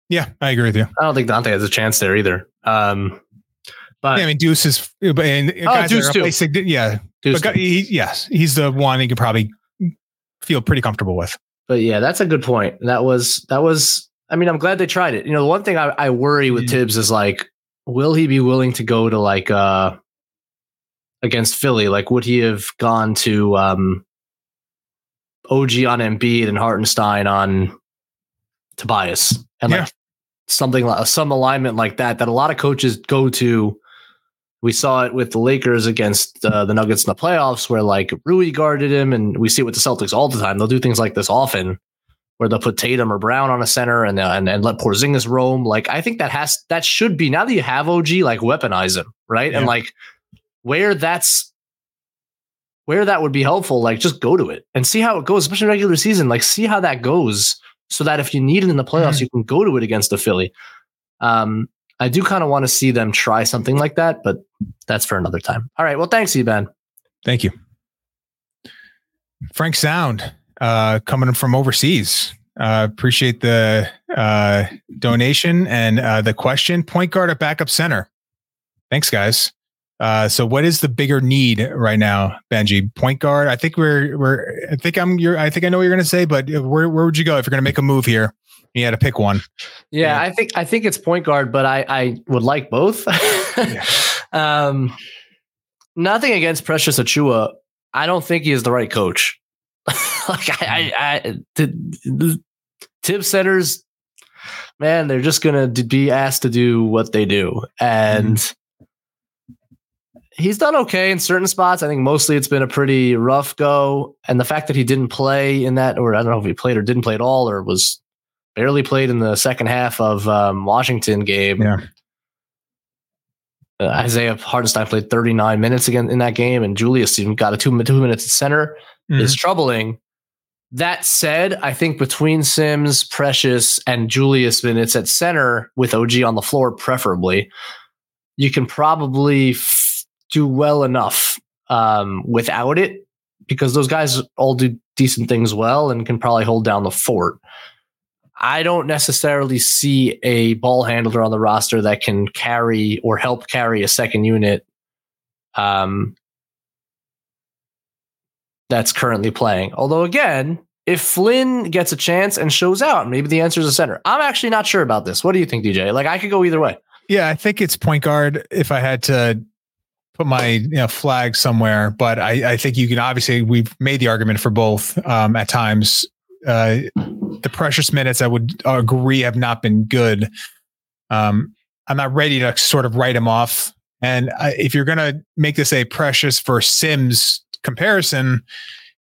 yeah, I agree with you. I don't think Donte has a chance there either. Um, but Yeah, I mean, Deuce is, and guys that Deuce too. replacing- yeah, Deuce- But he, yes, he's the one you could probably feel pretty comfortable with. but yeah, that's a good point. That was that was. I mean, I'm glad they tried it. You know, the one thing I, I worry with Mhm. Thibs is like, will he be willing to go to like uh against Philly? Like, would he have gone to um OG on Embiid and Hartenstein on Tobias and Yeah. like something like some alignment like that that a lot of coaches go to. We saw it with the Lakers against uh, the Nuggets in the playoffs, where like Rui guarded him, and we see it with the Celtics all the time. They'll do things like this often, where they'll put Tatum or Brown on a center and and, and let Porzingis roam. Like I think that has that should be now that you have OG, like weaponize him, right? And like where that's where that would be helpful, like just go to it and see how it goes, especially in regular season. Like see how that goes, so that if you need it in the playoffs, Mhm. you can go to it against the Philly. Um, I do kind of want to see them try something like that, but that's for another time. All right. Well, thanks, Eban. Thank you. Frank Sound, uh, coming in from overseas. Uh, appreciate the uh, donation and uh, the question. Point guard at backup center? Thanks, guys. Uh, so, what is the bigger need right now, Benjy? Point guard. I think we're we're. I think I'm. You're. I think I know what you're going to say, but where where would you go if you're going to make a move here? You had to pick one. Yeah, Yeah. I think I think it's point guard, but I I would like both. um, nothing against Precious Achiuwa. I don't think he is the right coach. like I, I, I the, tip setters, man, they're just gonna be asked to do what they do, and mm-hmm. he's done okay in certain spots. I think mostly it's been a pretty rough go, and the fact that he didn't play in that, or I don't know if he played or didn't play at all, or was barely played in the second half of um, Washington game. Yeah. Uh, Isaiah Hartenstein played 39 minutes again in that game, and Julius even got a two, two minutes at center. Mm-hmm. Is troubling. That said, I think between Sims, Precious, and Julius minutes at center with OG on the floor, preferably, you can probably f- do well enough um, without it because those guys all do decent things well and can probably hold down the fort. I don't necessarily see a ball handler on the roster that can carry or help carry a second unit um, that's currently playing. Although, again, if Flynn gets a chance and shows out, maybe the answer is a center. I'm actually not sure about this. What do you think, DJ? Like, I could go either way. Yeah, I think it's point guard if I had to put my you know, flag somewhere, but I, I think you can obviously, we've made the argument for both um, at times. Uh, the precious minutes I would agree have not been good. Um, I'm not ready to sort of write him off. And I, if you're going to make this a precious for Sims comparison,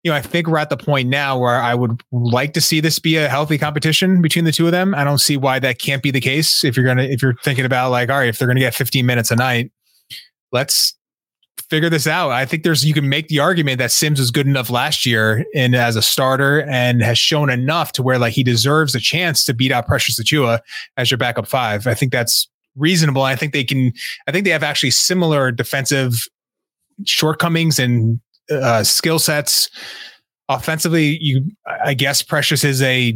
you know, I think we're at the point now where I would like to see this be a healthy competition between the two of them. I don't see why that can't be the case. If you're gonna, if you're thinking about like, all right, if they're gonna get 15 minutes a night, let's figure this out. I think there's you can make the argument that Sims was good enough last year and as a starter and has shown enough to where like he deserves a chance to beat out Precious Achiuwa as your backup five. I think that's reasonable. I think they can. I think they have actually similar defensive shortcomings and uh, skill sets. Offensively, you I guess Precious is a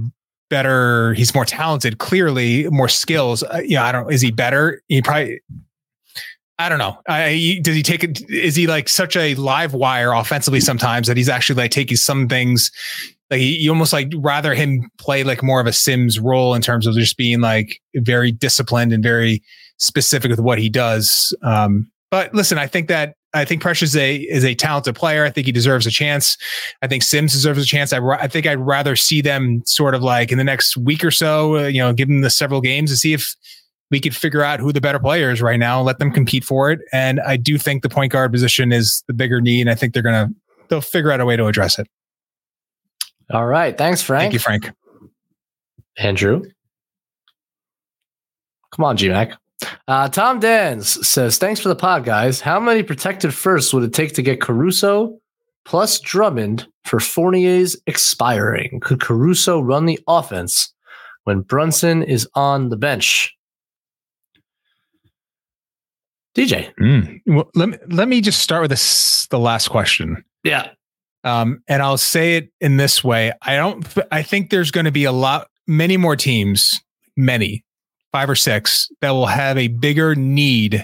better. He's more talented. Clearly, more skills. Uh, yeah, I don't. Is he better? He probably I don't know. I, does he take it? Is he like such a live wire offensively sometimes that he's actually like taking some things? Like you almost like rather him play like more of a Sims role in terms of just being like very disciplined and very specific with what he does. Um, but listen, I think that I think Precious is a is a talented player. I think he deserves a chance. I think Sims deserves a chance. I, I think I'd rather see them sort of like in the next week or so, uh, you know, give them the several games to see if we could figure out who the better player is right now, and let them compete for it. And I do think the point guard position is the bigger need. And I think they're going to, they'll figure out a way to address it. All right. Thanks, Frank. Thank you, Frank. Andrew. Come on, GMAC. Uh, Tom Dans says, Thanks for the pod, guys. How many protected firsts would it take to get Caruso plus Drummond for Fournier's expiring? Could Caruso run the offense when Brunson is on the bench? DJ. Mm. Well, let me let me just start with this the last question. Yeah. Um, and I'll say it in this way. I don't I think there's going to be a lot many more teams, many, five or six, that will have a bigger need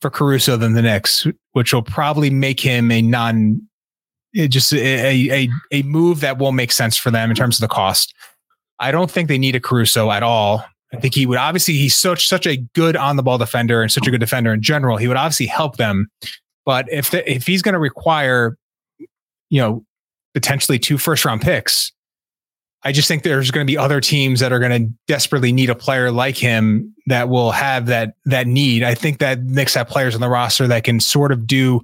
for Caruso than the Knicks, which will probably make him a non just a, a a move that won't make sense for them in terms of the cost. I don't think they need a Caruso at all. I think he would obviously he's such such a good on the ball defender and such a good defender in general. He would obviously help them, but if the, if he's going to require, you know, potentially two first round picks, I just think there's going to be other teams that are going to desperately need a player like him that will have that that need. I think that Knicks have players on the roster that can sort of do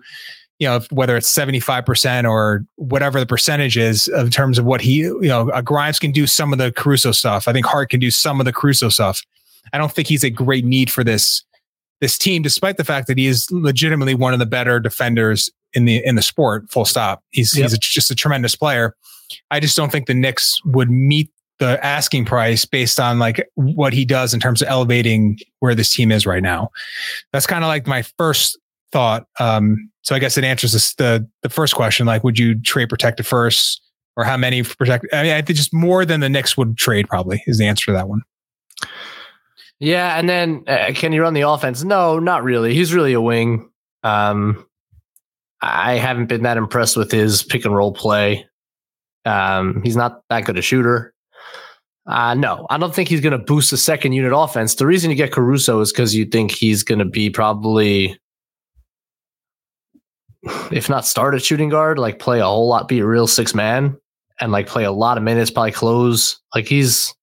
you know, whether it's 75% or whatever the percentage is in terms of what he, you know, uh, Grimes can do some of the Caruso stuff. I think Hart can do some of the Caruso stuff. I don't think he's a great need for this this team, despite the fact that he is legitimately one of the better defenders in the in the sport. Full stop. He's yep. he's a, just a tremendous player. I just don't think the Knicks would meet the asking price based on like what he does in terms of elevating where this team is right now. That's kind of like my first thought. Um, so I guess it answers this, the the first question, like, would you trade protected first, or how many protect? I mean, I think just more than the Knicks would trade. Probably is the answer to that one. Yeah, and then uh, can you run the offense? No, not really. He's really a wing. Um, I haven't been that impressed with his pick and roll play. Um, he's not that good a shooter. Uh, no, I don't think he's going to boost the second unit offense. The reason you get Caruso is because you think he's going to be probably if not start at shooting guard, like play a whole lot, be a real six man, and like play a lot of minutes, probably close. Like he's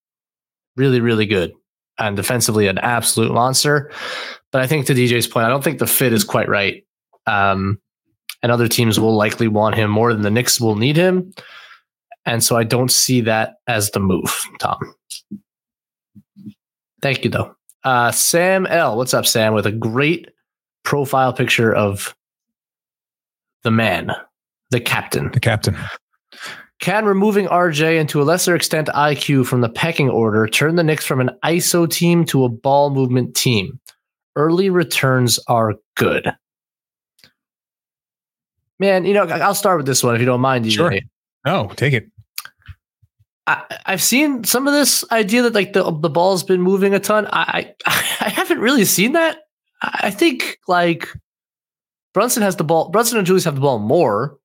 really, really good and defensively an absolute monster. But I think to DJ's point, I don't think the fit is quite right. Um, and other teams will likely want him more than the Knicks will need him. And so I don't see that as the move, Tom. Thank you, though. Uh, Sam L. What's up, Sam? With a great profile picture of the man, the captain. The captain. Can removing RJ and to a lesser extent IQ from the pecking order turn the Knicks from an ISO team to a ball movement team? Early returns are good. Man, you know, I'll start with this one if you don't mind. DJ. Sure. No, take it. I, have seen some of this idea that like the the ball's been moving a ton. I I haven't really seen that. I think like Brunson has the ball. Brunson and Julius have the ball more.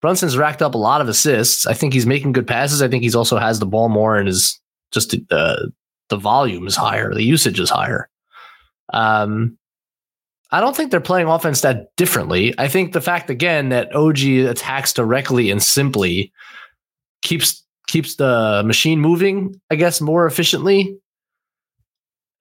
Brunson's racked up a lot of assists. I think he's making good passes. I think he's also has the ball more and is just the the volume is higher, the usage is higher. Um, I don't think they're playing offense that differently. I think the fact again that OG attacks directly and simply keeps keeps the machine moving, I guess, more efficiently.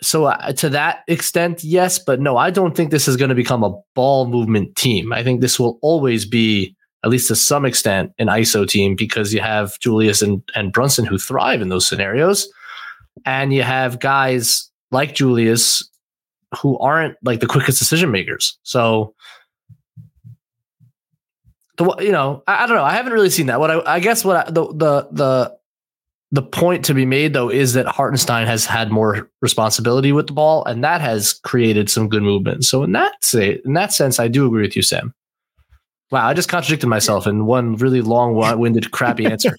So uh, to that extent, yes, but no, I don't think this is going to become a ball movement team. I think this will always be, at least to some extent, an ISO team because you have Julius and, and Brunson who thrive in those scenarios. And you have guys like Julius who aren't like the quickest decision makers. So the you know I, I, don't know I haven't really seen that. What I, I guess what I, the the the the point to be made though is that Hartenstein has had more responsibility with the ball, and that has created some good movement. So in that say in that sense, I do agree with you, Sam. Wow, I just contradicted myself in one really long-winded, crappy answer.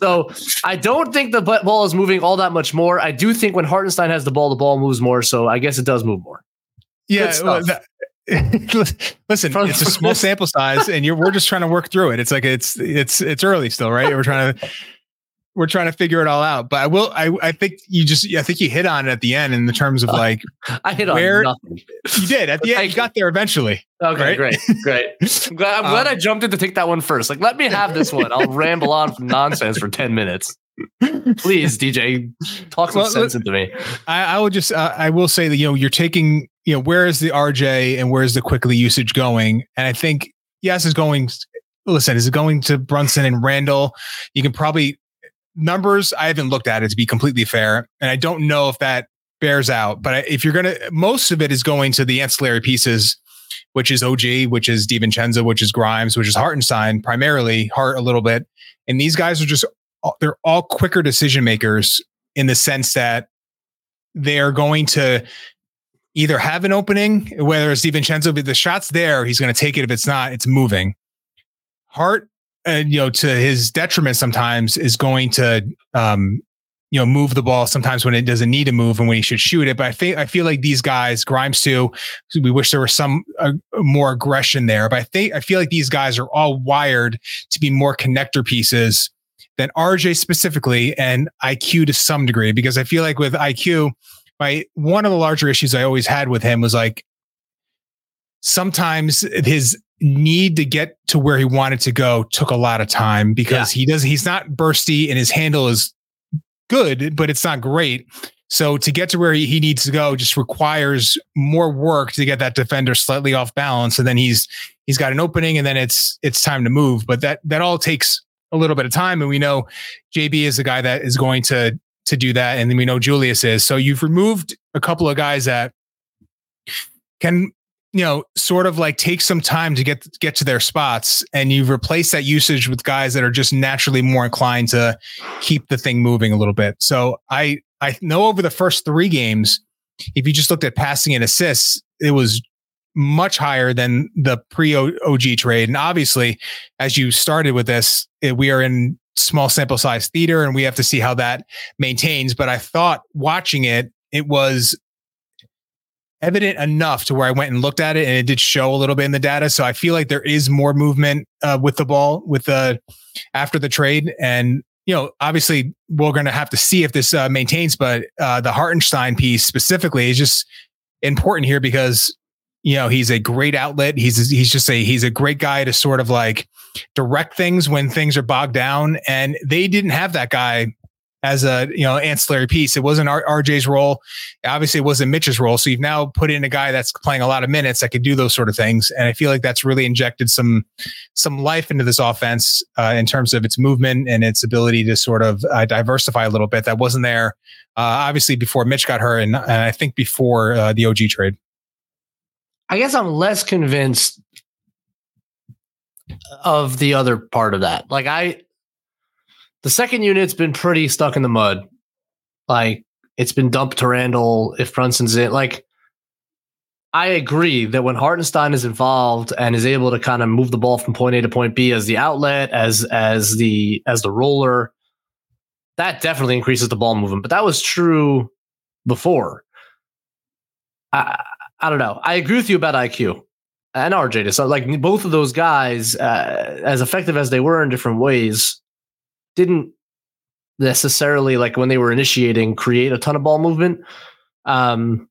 so I don't think the ball is moving all that much more. I do think when Hartenstein has the ball, the ball moves more. So I guess it does move more. Yeah, well, that, listen, From, it's a small sample size, and you're we're just trying to work through it. It's like it's it's it's early still, right? We're trying to we're trying to figure it all out. But I will. I I think you just. I think you hit on it at the end in the terms of like I hit where, on nothing. You did at the end. You got there eventually. Okay, right? great, great. I'm glad, I'm glad um, I jumped in to take that one first. Like, let me have this one. I'll ramble on from nonsense for ten minutes. Please, DJ, talk some well, sense into me. I, I will just. Uh, I will say that you know you're taking. You know where is the RJ and where is the quickly usage going? And I think yes, is going. Listen, is it going to Brunson and Randle? You can probably numbers I haven't looked at it to be completely fair, and I don't know if that bears out. But if you're gonna, most of it is going to the ancillary pieces, which is OG, which is DiVincenzo, which is Grimes, which is Hartenstein, primarily Hart a little bit, and these guys are just uh, they're all quicker decision makers in the sense that they are going to either have an opening, whether it's DiVincenzo, but the shot's there, he's going to take it. If it's not, it's moving. Hart and you know to his detriment sometimes is going to um you know move the ball sometimes when it doesn't need to move and when he should shoot it. But i think i feel like these guys grimes too we wish there was some uh, more aggression there. But i think i feel like these guys are all wired to be more connector pieces than rj specifically and iq to some degree. Because i feel like with iq my one of the larger issues i always had with him was like sometimes his need to get to where he wanted to go took a lot of time because yeah. he does he's not bursty and his handle is good but it's not great. So to get to where he, he needs to go just requires more work to get that defender slightly off balance. And then he's he's got an opening and then it's it's time to move. But that that all takes a little bit of time. And we know JB is the guy that is going to to do that. And then we know Julius is. So you've removed a couple of guys that can you know, sort of like take some time to get get to their spots, and you replace that usage with guys that are just naturally more inclined to keep the thing moving a little bit. So I I know over the first three games, if you just looked at passing and assists, it was much higher than the pre OG trade. And obviously, as you started with this, it, we are in small sample size theater, and we have to see how that maintains. But I thought watching it, it was evident enough to where I went and looked at it and it did show a little bit in the data. So I feel like there is more movement uh, with the ball with the after the trade. And, you know, obviously we're going to have to see if this uh, maintains, but uh, the Hartenstein piece specifically is just important here because you know, he's a great outlet. He's he's just a he's a great guy to sort of like direct things when things are bogged down. And they didn't have that guy as a you know ancillary piece. It wasn't R- RJ's role. Obviously, it wasn't Mitch's role. So you've now put in a guy that's playing a lot of minutes that could do those sort of things. And I feel like that's really injected some some life into this offense uh, in terms of its movement and its ability to sort of uh, diversify a little bit. That wasn't there uh, obviously before Mitch got hurt, and, and I think before uh, the OG trade. I guess I'm less convinced of the other part of that. Like I the second unit's been pretty stuck in the mud. Like it's been dumped to Randle if Brunson's in. Like I agree that when Hartenstein is involved and is able to kind of move the ball from point A to point B as the outlet, as as the as the roller, that definitely increases the ball movement. But that was true before. I I don't know. I agree with you about IQ and RJ. So like both of those guys, uh, as effective as they were in different ways, didn't necessarily like when they were initiating create a ton of ball movement. Um,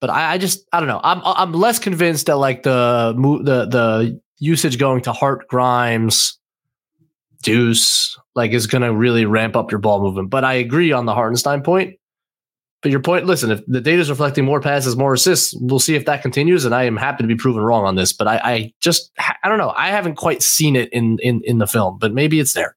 but I, I just I don't know. I'm I'm less convinced that like the the the usage going to Hart Grimes, Deuce like is going to really ramp up your ball movement. But I agree on the Hartenstein point. But your point, listen, if the data is reflecting more passes, more assists, we'll see if that continues. And I am happy to be proven wrong on this. But I, I just I don't know. I haven't quite seen it in in in the film, but maybe it's there.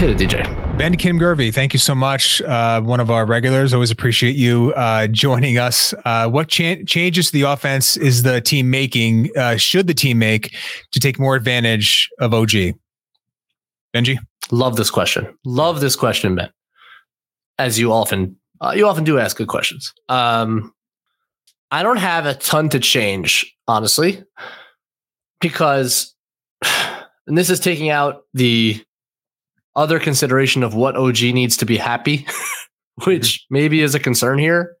Hit it, DJ. Ben Kim Gervey, thank you so much. Uh, one of our regulars. Always appreciate you uh, joining us. Uh, what cha- changes to the offense is the team making? Uh, should the team make to take more advantage of OG? Benjy, love this question. Love this question, Ben. As you often uh, you often do ask good questions. Um, I don't have a ton to change, honestly, because, and this is taking out the other consideration of what OG needs to be happy, which maybe is a concern here.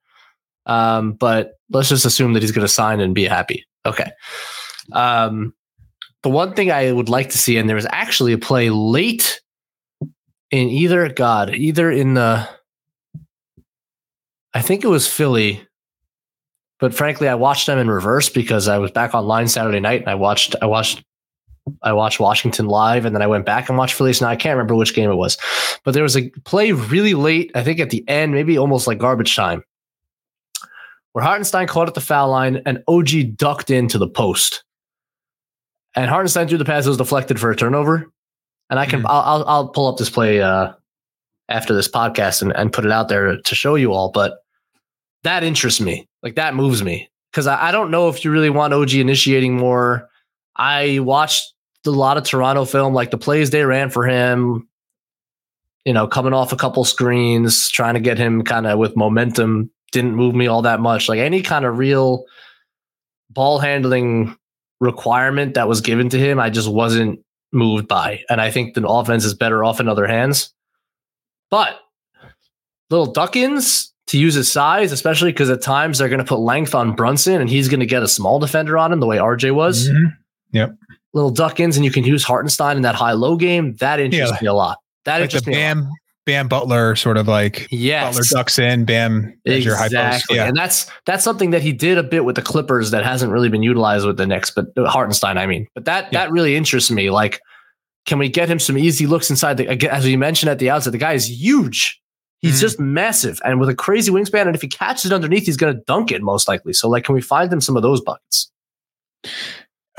Um, but let's just assume that he's going to sign and be happy. Okay. Um, the one thing I would like to see, and there was actually a play late in either, God, either in the, I think it was Philly, but frankly, I watched them in reverse because I was back online Saturday night and I watched, I watched I watched Washington live and then I went back and watched Phillies. Now I can't remember which game it was, but there was a play really late, I think at the end, maybe almost like garbage time, where Hartenstein caught at the foul line and OG ducked into the post. And Hartenstein threw the pass, it was deflected for a turnover. And I can, mm. I'll, I'll, I'll, pull up this play uh, after this podcast and, and put it out there to show you all. But that interests me. Like that moves me because I, I don't know if you really want OG initiating more I watched a lot of Toronto film, like the plays they ran for him, you know, coming off a couple screens, trying to get him kind of with momentum, didn't move me all that much. Like any kind of real ball handling requirement that was given to him, I just wasn't moved by. And I think the offense is better off in other hands. But little duck-ins to use his size, especially because at times they're going to put length on Brunson and he's going to get a small defender on him the way RJ was. Mm-hmm. Yep. Little duck-ins, and you can use Hartenstein in that high-low game. That interests yeah. me a lot. That like interests me. Bam, Bam Butler, sort of like yes. Butler ducks in, Bam exactly. your high post. Yeah. And that's that's something that he did a bit with the Clippers that hasn't really been utilized with the Knicks, but uh, Hartenstein, I mean. But that yeah. that really interests me. Like, can we get him some easy looks inside the as you mentioned at the outset, the guy is huge. He's mm-hmm. just massive and with a crazy wingspan. And if he catches it underneath, he's going to dunk it most likely. So, like, can we find him some of those buckets?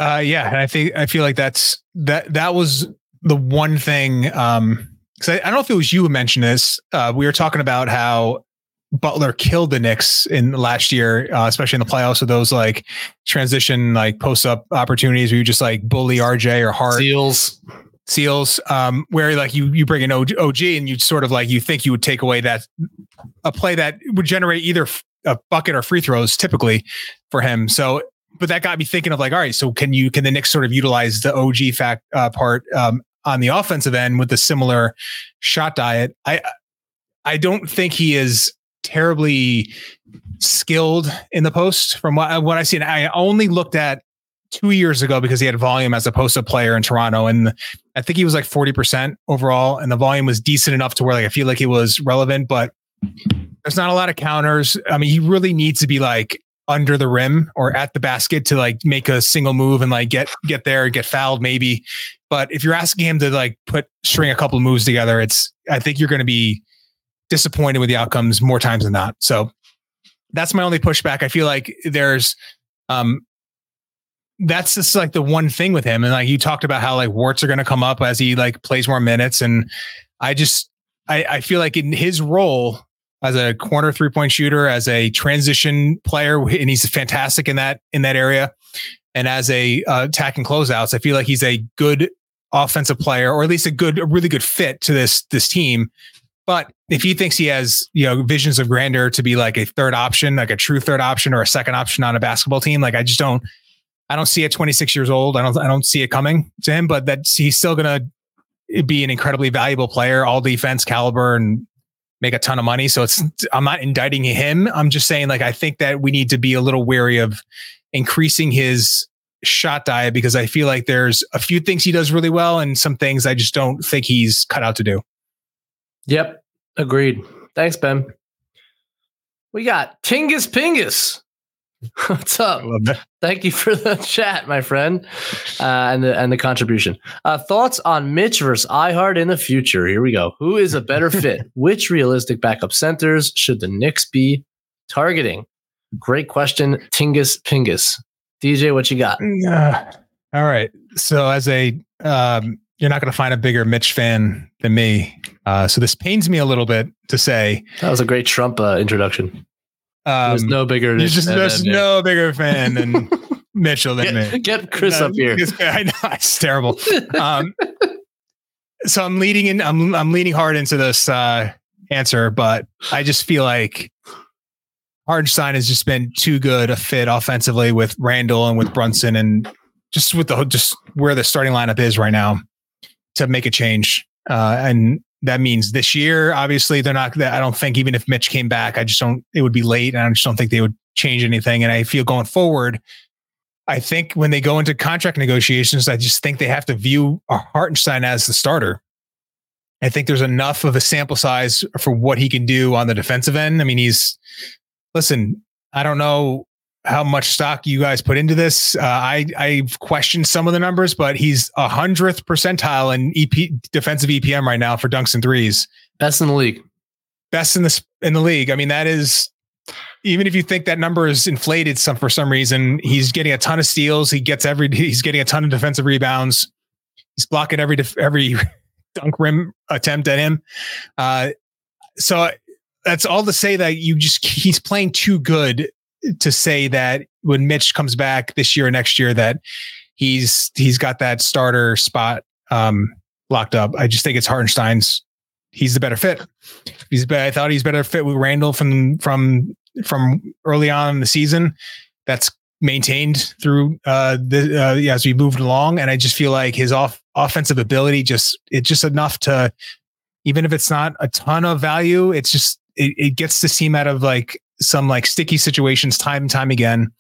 Uh, yeah, and I think I feel like that's that that was the one thing. Um, because I, I, don't know if it was you who mentioned this. Uh, we were talking about how Butler killed the Knicks in last year, uh, especially in the playoffs with those like transition like post up opportunities where you just like bully RJ or Hart seals seals um where like you you bring in OG, OG and you sort of like you think you would take away that a play that would generate either a bucket or free throws typically for him. So, but that got me thinking of like, all right, so can you can the Knicks sort of utilize the OG fact uh, part um, on the offensive end with a similar shot diet? I I don't think he is terribly skilled in the post from what what I see. And I only looked at two years ago because he had volume as a post player in Toronto. And I think he was like 40% overall. And the volume was decent enough to where like I feel like he was relevant, but there's not a lot of counters. I mean, he really needs to be like under the rim or at the basket to like make a single move and like get get there, get fouled maybe. But if you're asking him to like put string a couple moves together, it's I think you're going to be disappointed with the outcomes more times than not. So that's my only pushback. I feel like there's um that's just like the one thing with him. And like you talked about how like warts are going to come up as he like plays more minutes. And I just, I, I feel like in his role as a corner three point shooter, as a transition player, and he's fantastic in that, in that area. And as a uh, attacking closeouts, I feel like he's a good offensive player, or at least a good, a really good fit to this, this team. But if he thinks he has, you know, visions of grandeur to be like a third option, like a true third option or a second option on a basketball team, like I just don't, I don't see it 26 years old. I don't I don't see it coming to him, but that he's still gonna be an incredibly valuable player, all defense caliber and make a ton of money. So it's I'm not indicting him. I'm just saying like I think that we need to be a little wary of increasing his shot diet because I feel like there's a few things he does really well and some things I just don't think he's cut out to do. Yep. Agreed. Thanks, Ben. We got Tingus Pingus. What's up? Thank you for the chat, my friend, uh, and the and the contribution. Uh, thoughts on Mitch versus Ihart in the future? Here we go. Who is a better fit? Which realistic backup centers should the Knicks be targeting? Great question, Tingus Pingus. DJ, what you got? Uh, all right. So as a um, you're not going to find a bigger Mitch fan than me. Uh, so this pains me a little bit to say. That was a great Trump uh, introduction. Um, there's no bigger. There's just there's no bigger fan than Mitchell than get, me. Get Chris no, up here. I know it's terrible. Um, so I'm leading in. I'm I'm leaning hard into this uh, answer, but I just feel like Hartenstein has just been too good a fit offensively with Randle and with Brunson, and just with the just where the starting lineup is right now to make a change. Uh, and that means this year, obviously, they're not. I don't think even if Mitch came back, I just don't. It would be late, and I just don't think they would change anything. And I feel going forward, I think when they go into contract negotiations, I just think they have to view a Hartenstein as the starter. I think there's enough of a sample size for what he can do on the defensive end. I mean, he's listen. I don't know how much stock you guys put into this. Uh, I I've questioned some of the numbers, but he's a hundredth percentile in EP defensive EPM right now for dunks and threes. Best in the league. Best in the in the league. I mean, that is even if you think that number is inflated some for some reason, he's getting a ton of steals. He gets every he's getting a ton of defensive rebounds. He's blocking every every dunk rim attempt at him. Uh, so that's all to say that you just he's playing too good to say that when Mitch comes back this year or next year that he's he's got that starter spot um, locked up. I just think it's Hartenstein's. He's the better fit. He's I thought he's better fit with Randle from from from early on in the season. That's maintained through uh, the uh, as we moved along, and I just feel like his off offensive ability just it's just enough to even if it's not a ton of value, it's just it, it gets the team out of like some like sticky situations time and time again.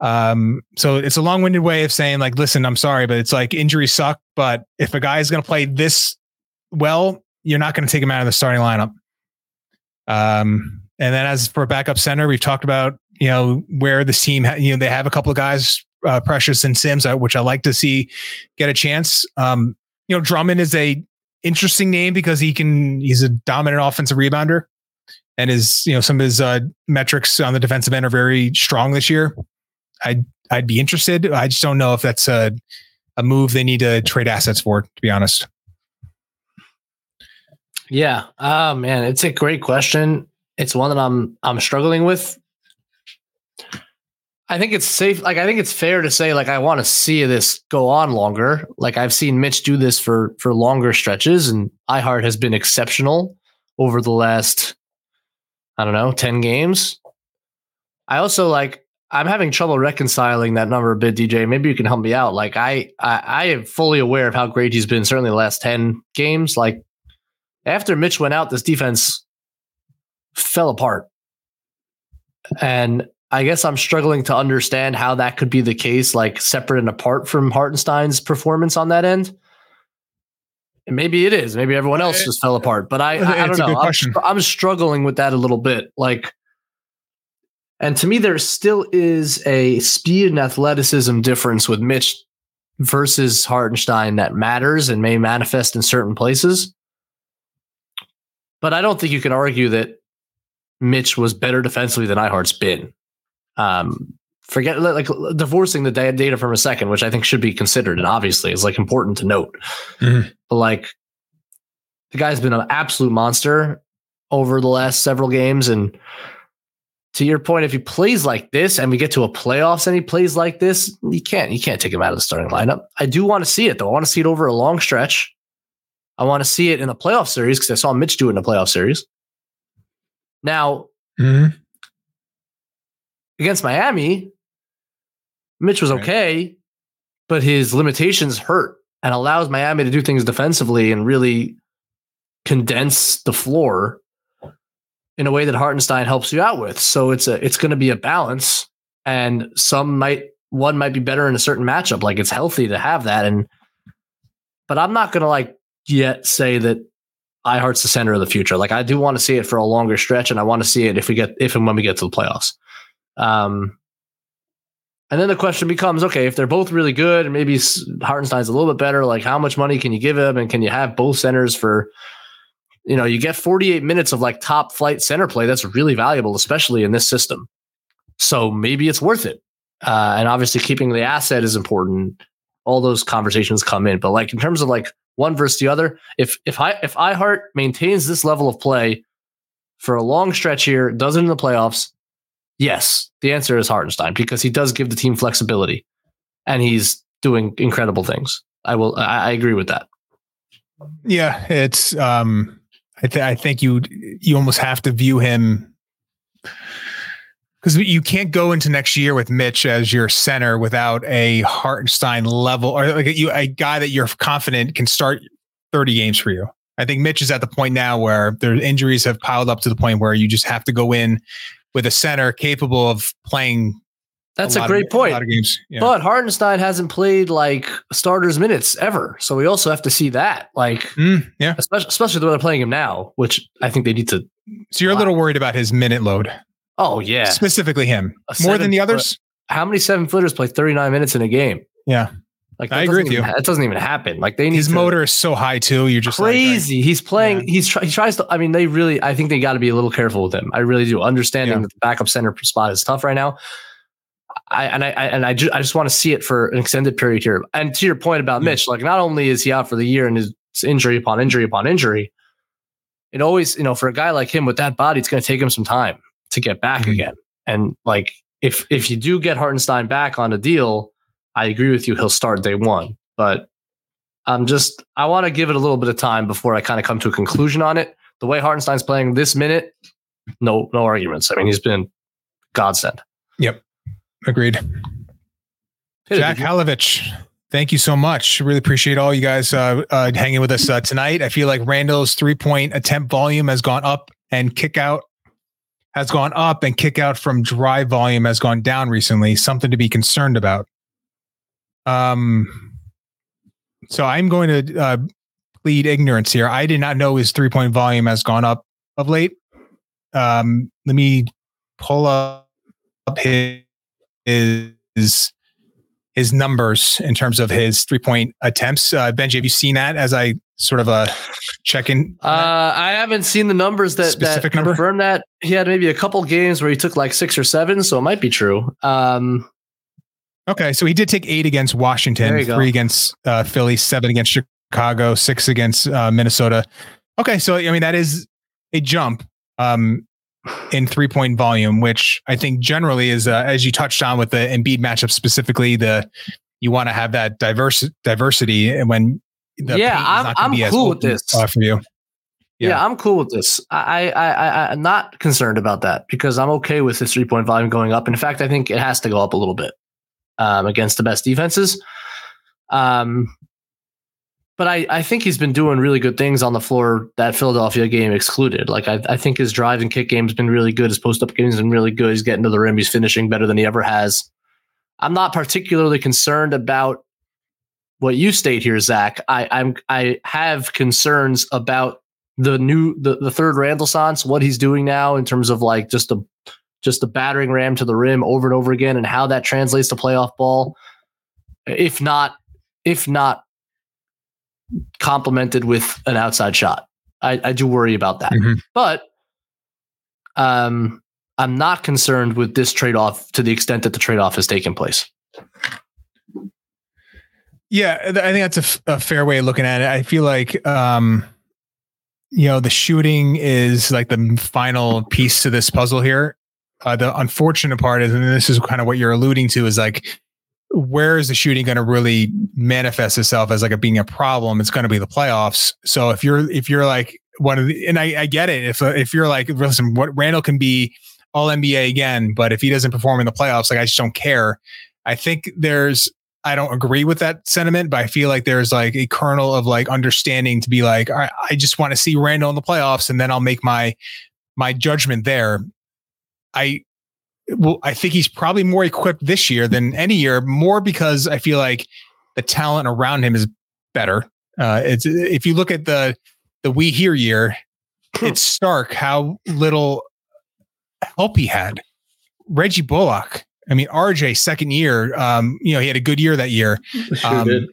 Um, so it's a long-winded way of saying like, listen, I'm sorry, but it's like injuries suck. But if a guy is going to play this well, you're not going to take him out of the starting lineup. Um, and then as for backup center, we've talked about you know where this team, ha- you know, they have a couple of guys, uh, Precious and Sims, uh, which I like to see get a chance. Um, you know, Drummond is a interesting name because he can he's a dominant offensive rebounder and his you know some of his uh, metrics on the defensive end are very strong this year. I'd I'd be interested. I just don't know if that's a a move they need to trade assets for. To be honest. Yeah. Oh man, it's a great question. It's one that I'm I'm struggling with. I think it's safe. Like I think it's fair to say, like I want to see this go on longer. Like I've seen Mitch do this for for longer stretches, and Ihart has been exceptional over the last I don't know, 10 games. I also like I'm having trouble reconciling that number a bit, DJ. Maybe you can help me out. Like I, I, I am fully aware of how great he's been. Certainly the last ten games. Like after Mitch went out, this defense fell apart, and I guess I'm struggling to understand how that could be the case, like separate and apart from Hartenstein's performance on that end. And maybe it is. Maybe everyone else just fell apart. But I, I, I don't know. I'm, I'm struggling with that a little bit. Like and to me, there still is a speed and athleticism difference with Mitch versus Hartenstein that matters and may manifest in certain places. But I don't think you can argue that Mitch was better defensively than Ihart's been. Um, forget like divorcing the data from a second, which I think should be considered and obviously is like important to note. Mm-hmm. But like the guy's been an absolute monster over the last several games and to your point, if he plays like this and we get to a playoffs and he plays like this, you can't you can't take him out of the starting lineup. I do want to see it though. I want to see it over a long stretch. I want to see it in a playoff series because I saw Mitch do it in a playoff series. Now, mm-hmm. Against Miami, Mitch was okay, but his limitations hurt and allows Miami to do things defensively and really condense the floor in a way that Hartenstein helps you out with. So it's a it's going to be a balance, and some might one might be better in a certain matchup. Like it's healthy to have that, and but I'm not going to like yet say that Ihart's the center of the future. Like I do want to see it for a longer stretch, and I want to see it if we get if and when we get to the playoffs. Um, and then the question becomes, okay, if they're both really good, and maybe Hartenstein's a little bit better, like how much money can you give him, and can you have both centers for you know, you get 48 minutes of like top flight center play. That's really valuable, especially in this system. So maybe it's worth it. Uh, and obviously, keeping the asset is important. All those conversations come in, but like in terms of like one versus the other, if if I if Ihart maintains this level of play for a long stretch here, does it in the playoffs, yes, the answer is Hartenstein because he does give the team flexibility, and he's doing incredible things. I will. I, I agree with that. Yeah, it's um I, th- I think you you almost have to view him because you can't go into next year with Mitch as your center without a Hartenstein level or like you a guy that you're confident can start 30 games for you. I think Mitch is at the point now where their injuries have piled up to the point where you just have to go in with a center capable of playing that's a, a great of, point. A lot of games, yeah. but Hartenstein hasn't played like starters minutes ever, so we also have to see that. Like, mm, yeah, especially, especially the way they're playing him now, which I think they need to. So you're wow. a little worried about his minute load. Oh yeah, specifically him more than the others. how many seven footers play 39 minutes in a game? Yeah, like I agree with you. That doesn't even happen. Like they need his to, motor is so high too. You're just crazy. Like, he's playing. Yeah. He's he tries to. I mean, they really. I think they got to be a little careful with him. I really do. Understanding yeah. that the backup center spot is tough right now. I and I and I just I just want to see it for an extended period here. And to your point about Mitch, like not only is he out for the year and his injury upon injury upon injury, it always you know for a guy like him with that body, it's going to take him some time to get back mm-hmm. again. And like if if you do get Hartenstein back on a deal, I agree with you. He'll start day one, but I'm just I want to give it a little bit of time before I kind of come to a conclusion on it. The way Hartenstein's playing this minute, no no arguments. I mean, he's been godsend. Yep. Agreed. Jack Halovich, thank you so much. Really appreciate all you guys uh, uh, hanging with us uh, tonight. I feel like Randle's three point attempt volume has gone up and kick out has gone up and kick out from drive volume has gone down recently. Something to be concerned about. Um, so I'm going to uh, plead ignorance here. I did not know his three point volume has gone up of late. Um, let me pull up his his his numbers in terms of his three point attempts. Uh, Benjy, have you seen that as I sort of a check in? Uh, I haven't seen the numbers that, Specific that number? confirm that. He had maybe a couple games where he took like six or seven, so it might be true. Um, okay, so he did take eight against Washington, three go. against uh, Philly, seven against Chicago, six against uh, Minnesota. Okay, so I mean that is a jump. Um, in three point volume, which I think generally is, uh, as you touched on with the Embiid matchup specifically, the you want to have that diverse diversity and when yeah, I'm, I'm cool with this for you. Yeah. yeah. I'm cool with this. I, I, I, I'm not concerned about that because I'm okay with this three point volume going up. In fact, I think it has to go up a little bit um, against the best defenses. Um, but I, I think he's been doing really good things on the floor. That Philadelphia game excluded. Like I, I think his drive and kick game has been really good. His post up game has been really good. He's getting to the rim. He's finishing better than he ever has. I'm not particularly concerned about what you state here, Zach. I, I'm I have concerns about the new the, the third Randallsance, what he's doing now in terms of like just a just the battering ram to the rim over and over again, and how that translates to playoff ball. If not, if not complemented with an outside shot, I, I do worry about that. Mm-hmm. But um, I'm not concerned with this trade off to the extent that the trade off has taken place. Yeah, I think that's a, f- a fair way of looking at it. I feel like um, you know, the shooting is like the final piece to this puzzle here. Uh, the unfortunate part is, and this is kind of what you're alluding to, is like, where is the shooting going to really manifest itself as like a being a problem? It's going to be the playoffs. So if you're if you're like one of the, and I, I get it. If if you're like, listen, what Randle can be all NBA again, but if he doesn't perform in the playoffs, like I just don't care. I think there's I don't agree with that sentiment, but I feel like there's like a kernel of like understanding to be like, I, I just want to see Randle in the playoffs, and then I'll make my my judgment there. I well, I think he's probably more equipped this year than any year, more because I feel like the talent around him is better. Uh, it's if you look at the the we here year, it's stark how little help he had. Reggie Bullock, I mean, RJ second year, um, you know, he had a good year that year. Sure um, did.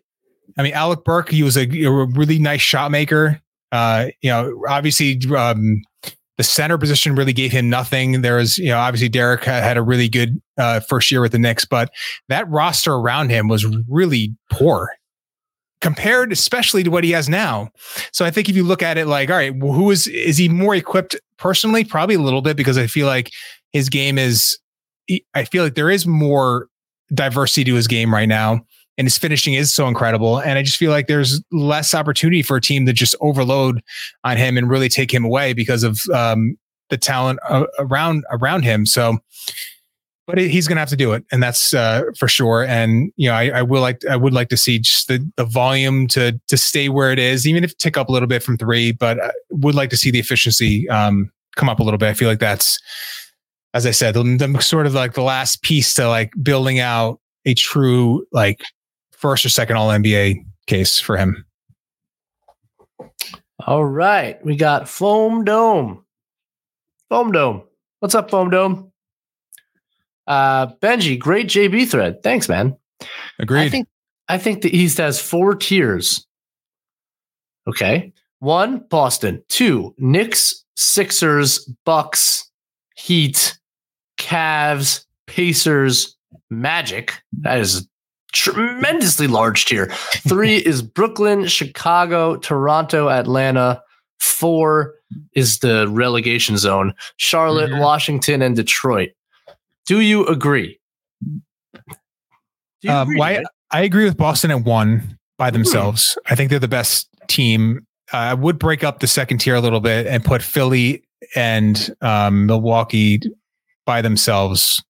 I mean, Alec Burks, he was a, a really nice shot maker. Uh, you know, obviously, um, the center position really gave him nothing. There was, you know, obviously Derrick had a really good uh, first year with the Knicks, but that roster around him was really poor compared, especially to what he has now. So I think if you look at it like, all right, who is is he more equipped personally? Probably a little bit because I feel like his game is I feel like there is more diversity to his game right now and his finishing is so incredible. And I just feel like there's less opportunity for a team to just overload on him and really take him away because of um, the talent uh, around around him. So, but he's going to have to do it, and that's uh, for sure. And you know, I, I, will like I would like to see just the the volume to to stay where it is, even if it tick up a little bit from three. But I would like to see the efficiency um, come up a little bit. I feel like that's as I said, the, the sort of like the last piece to like building out a true like first or second All NBA case for him. All right, we got Foam Dome. Foam Dome, what's up, Foam Dome? Uh, Benjy, great JB thread. Thanks, man. Agreed. I think I think the East has four tiers. Okay, one Boston, two Knicks, Sixers, Bucks, Heat, Cavs, Pacers, Magic. That is a tremendously large tier. Three is Brooklyn, Chicago, Toronto, Atlanta. Four is the relegation zone Charlotte, mm-hmm. Washington, and Detroit. Do you agree? You um, why, I agree with Boston at one by hmm. themselves. I think they're the best team. Uh, I would break up the second tier a little bit and put Philly and um, Milwaukee by themselves,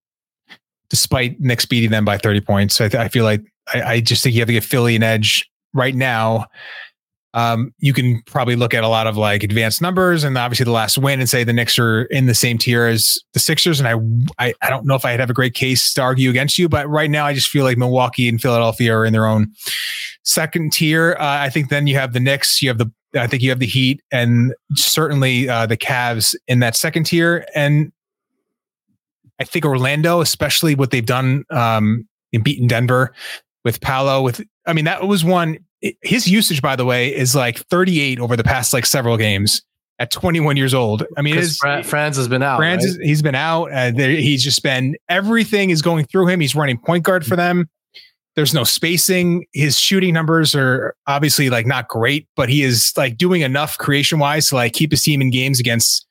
despite Knicks beating them by 30 points. I, th- I feel like I, I, just think you have to give Philly an edge right now. Um, you can probably look at a lot of like advanced numbers and obviously the last win and say the Knicks are in the same tier as the Sixers. And I, I, I don't know if I'd have a great case to argue against you, but right now I just feel like Milwaukee and Philadelphia are in their own second tier. Uh, I think then you have the Knicks, you have the I think you have the Heat and certainly uh, the Cavs in that second tier. And I think Orlando, especially what they've done um, in beating Denver with Paolo. With I mean, that was one. His usage, by the way, is like 38 over the past like several games at 21 years old. I mean, his, Franz has been out. Franz, right? he's been out. Uh, he's just been everything is going through him. He's running point guard for them. There's no spacing. His shooting numbers are obviously like not great, but he is like doing enough creation wise to like keep his team in games against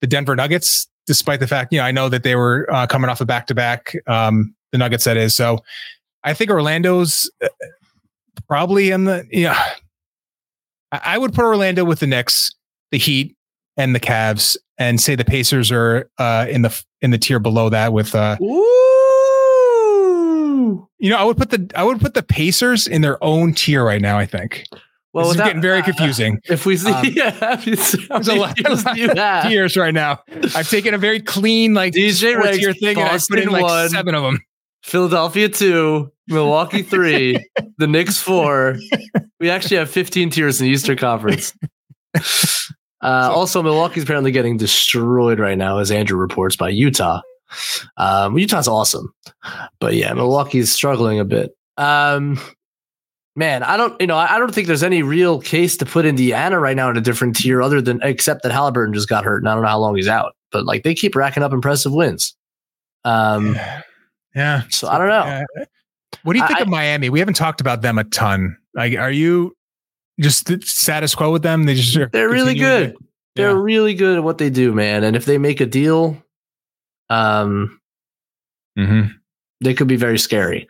the Denver Nuggets despite the fact, you know, I know that they were uh, coming off a back to back, the Nuggets that is. So I think Orlando's uh, probably in the, yeah. I would put Orlando with the Knicks. the Heat and the Cavs, and say the Pacers are uh, in the in the tier below that with uh, Ooh. you know, I would put the I would put the Pacers in their own tier right now. I think. Well, this is getting very uh, confusing. If we see, Um, yeah, There's a lot, tiers do you have? tiers right now. I've taken a very clean like DJ ranks tier thing, and I put in like one. seven of them. Philadelphia two, Milwaukee three, the Knicks four. We actually have 15 tiers in the Eastern Conference. Uh, also, Milwaukee's apparently getting destroyed right now, as Andrew reports, by Utah. Um, Utah's awesome, but yeah, Milwaukee's struggling a bit. Um, man, I don't, you know, I don't think there's any real case to put Indiana right now in a different tier, other than except that Halliburton just got hurt, and I don't know how long he's out. But like, they keep racking up impressive wins. Um, Yeah. so I don't know. Uh, what do you think I- of Miami? We haven't talked about them a ton. Like, are you just status quo with them? They just They're really good. to- They're Yeah. really good at what they do, man. And if they make a deal, um, Mhm. they could be very scary.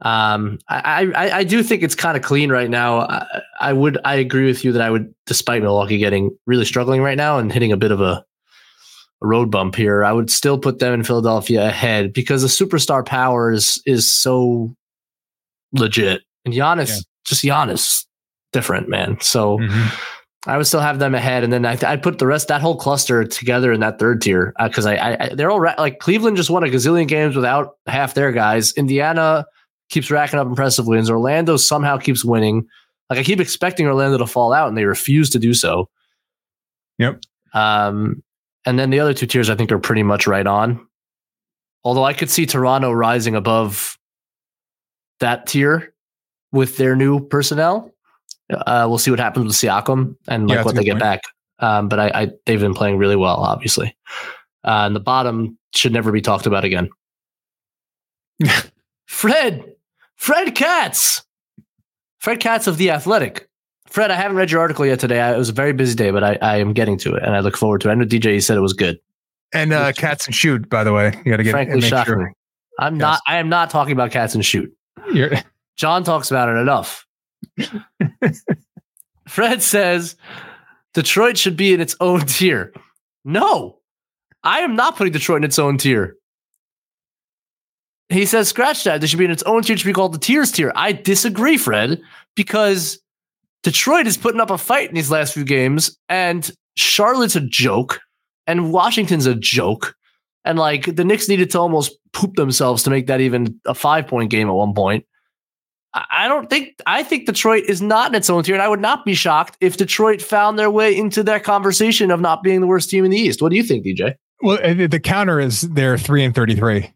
Um, I, I, I do think it's kind of clean right now. I, I would, I agree with you that I would, despite Milwaukee getting really struggling right now and hitting a bit of a, a road bump here, I would still put them in Philadelphia ahead because the superstar power is, is so legit. And Giannis, Yeah. just Giannis, different, man. So, Mhm. I would still have them ahead, and then I I put the rest that whole cluster together in that third tier because I, I, I they're all ra- like Cleveland just won a gazillion games without half their guys. Indiana keeps racking up impressive wins. Orlando somehow keeps winning. Like I keep expecting Orlando to fall out, and they refuse to do so. Yep. Um, and then the other two tiers I think are pretty much right on. Although I could see Toronto rising above that tier with their new personnel. Uh, we'll see what happens with Siakam and like that's what they get point. back. Um, but I, I they've been playing really well, obviously. Uh, and the bottom should never be talked about again. Fred, Fred Katz, Fred Katz of the Athletic. Fred, I haven't read your article yet today. I, it was a very busy day, but I, I am getting to it, and I look forward to it. I know DJ you said it was good. And uh, cats and shoot, by the way, you got to get Frankly, make shocking. sure I'm Yes. not. I am not talking about cats and shoot. you're John talks about it enough. Fred says Detroit should be in its own tier. No, I am not putting Detroit in its own tier. He says, scratch that. They should be in its own tier. It should be called the Tears tier. I disagree, Fred, because Detroit is putting up a fight in these last few games, and Charlotte's a joke, and Washington's a joke. And like the Knicks needed to almost poop themselves to make that even a five point game at one point. I don't think I think Detroit is not in its own tier, and I would not be shocked if Detroit found their way into that conversation of not being the worst team in the East. What do you think, DJ? well. uh, The counter is they're three and thirty-three.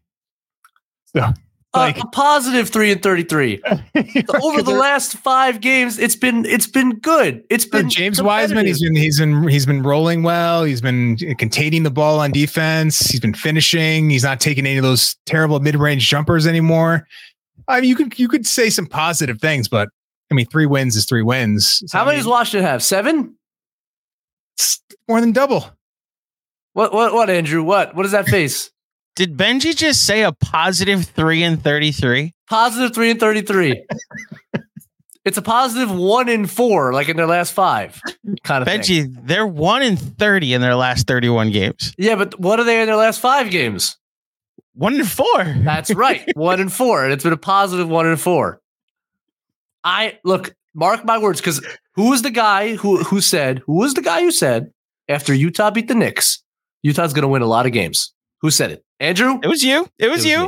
So uh, Like- a positive three and thirty-three over the last five games. It's been it's been good. It's been James Wiseman, he's been he's been he's been rolling well. He's been containing the ball on defense. He's been finishing. He's not taking any of those terrible mid-range jumpers anymore. I mean, you could you could say some positive things, but I mean, three wins is three wins. So, How I many mean, does Washington have? Seven. it's more than double. What what what Andrew? What what is that face? Did Benjy just say a positive three and thirty-three? positive three and thirty-three. it's a positive one in four, like in their last five, kind of thing. Benjy, they're one in thirty in their last thirty-one games. Yeah, but what are they in their last five games? One in four. That's right, one in four, and it's been a positive one in four. I look, mark my words, because who was the guy who who said who was the guy who said after Utah beat the Knicks, Utah's going to win a lot of games? Who said it? Andrew. It was you. It was was you. me.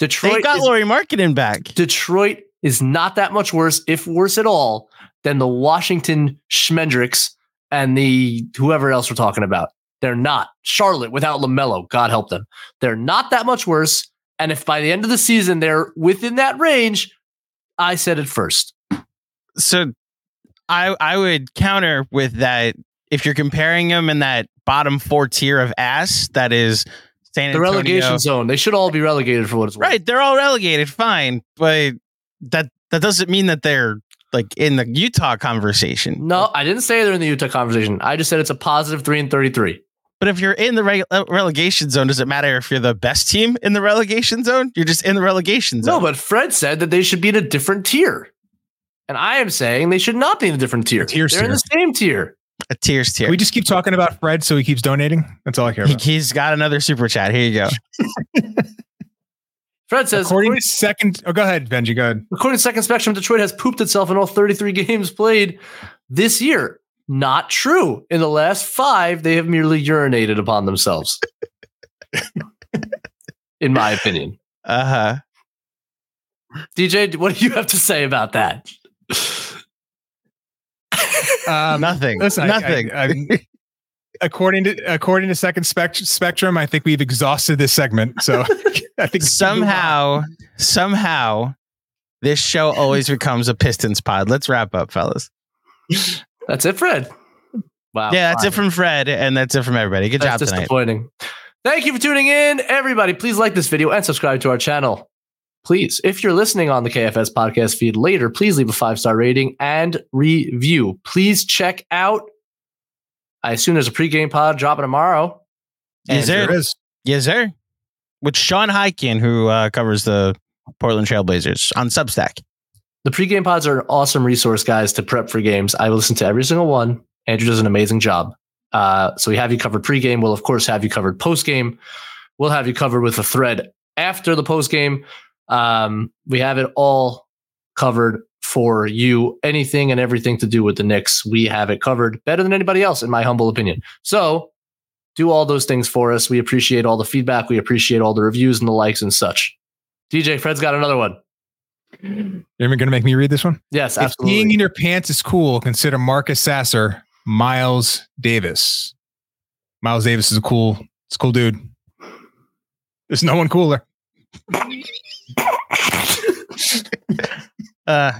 They Detroit. got is- Lauri Markkanen back. Detroit is not that much worse, if worse at all, than the Washington Schmendricks and the whoever else we're talking about. They're not. Charlotte without LaMelo, God help them. They're not that much worse. And if by the end of the season they're within that range, I said it first. So I I would counter with that if you're comparing them in that bottom four tier of ass, that is San The relegation zone. They should all be relegated for what it's worth. Right, they're all relegated, fine, but that that doesn't mean that they're like in the Utah conversation. No, I didn't say they're in the Utah conversation. I just said it's a positive three and 33. But if you're in the reg- uh, relegation zone, does it matter if you're the best team in the relegation zone? You're just in the relegation zone. No, but Fred said that they should be in a different tier. And I am saying they should not be in a different tier. Tier They're in the same tier. A tears tier. Can we just keep talking about Fred so he keeps donating? That's all I care He, about. he's got another super chat. Here you go. Fred says, According according, to second, oh, go ahead, Benjy. Go ahead. according to Second Spectrum, Detroit has pooped itself in all 33 games played this year. Not true. In the last five, they have merely urinated upon themselves. in my opinion. Uh huh. DJ, what do you have to say about that? Um, Nothing. Listen, Nothing. I- I'm- according to according to second spect- spectrum, I think we've exhausted this segment. So I think somehow, somehow, this show always becomes a Pistons pod. Let's wrap up, fellas. That's it, Fred. Wow. yeah, that's fine. it from Fred, and that's it from everybody. Good That's job tonight. disappointing. Thank you for tuning in, everybody. Please like this video and subscribe to our channel. Please, if you're listening on the KFS podcast feed later, please leave a five star rating and review. Please check out. I assume there's a pregame pod dropping tomorrow. Yes, There sir. is. Yes, sir. With Sean Hyken, who uh, covers the Portland Trailblazers on Substack. The pregame pods are an awesome resource, guys, to prep for games. I listen to every single one. Andrew does an amazing job. Uh, so we have you covered pregame. We'll of course have you covered postgame. We'll have you covered with a thread after the postgame. Um, we have it all covered for you. Anything and everything to do with the Knicks, we have it covered better than anybody else, in my humble opinion. So do all those things for us. We appreciate all the feedback. We appreciate all the reviews and the likes and such. DJ, Fred's got another one. You're going to make me read this one? Yes, If absolutely. peeing in your pants is cool, consider Marcus Sasser, Miles Davis. Miles Davis is a cool, it's a cool dude. There's no one cooler. Uh,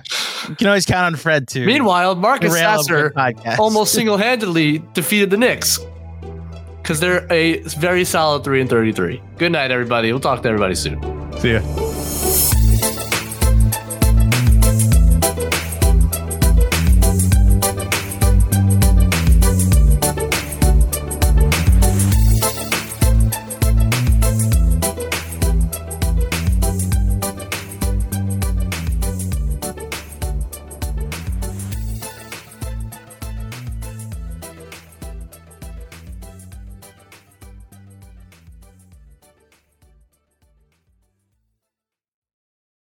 you can always count on Fred too. Meanwhile, Marcus Derail Sasser almost single-handedly defeated the Knicks because they're a very solid three and thirty-three. Good night, everybody. We'll talk to everybody soon. See ya.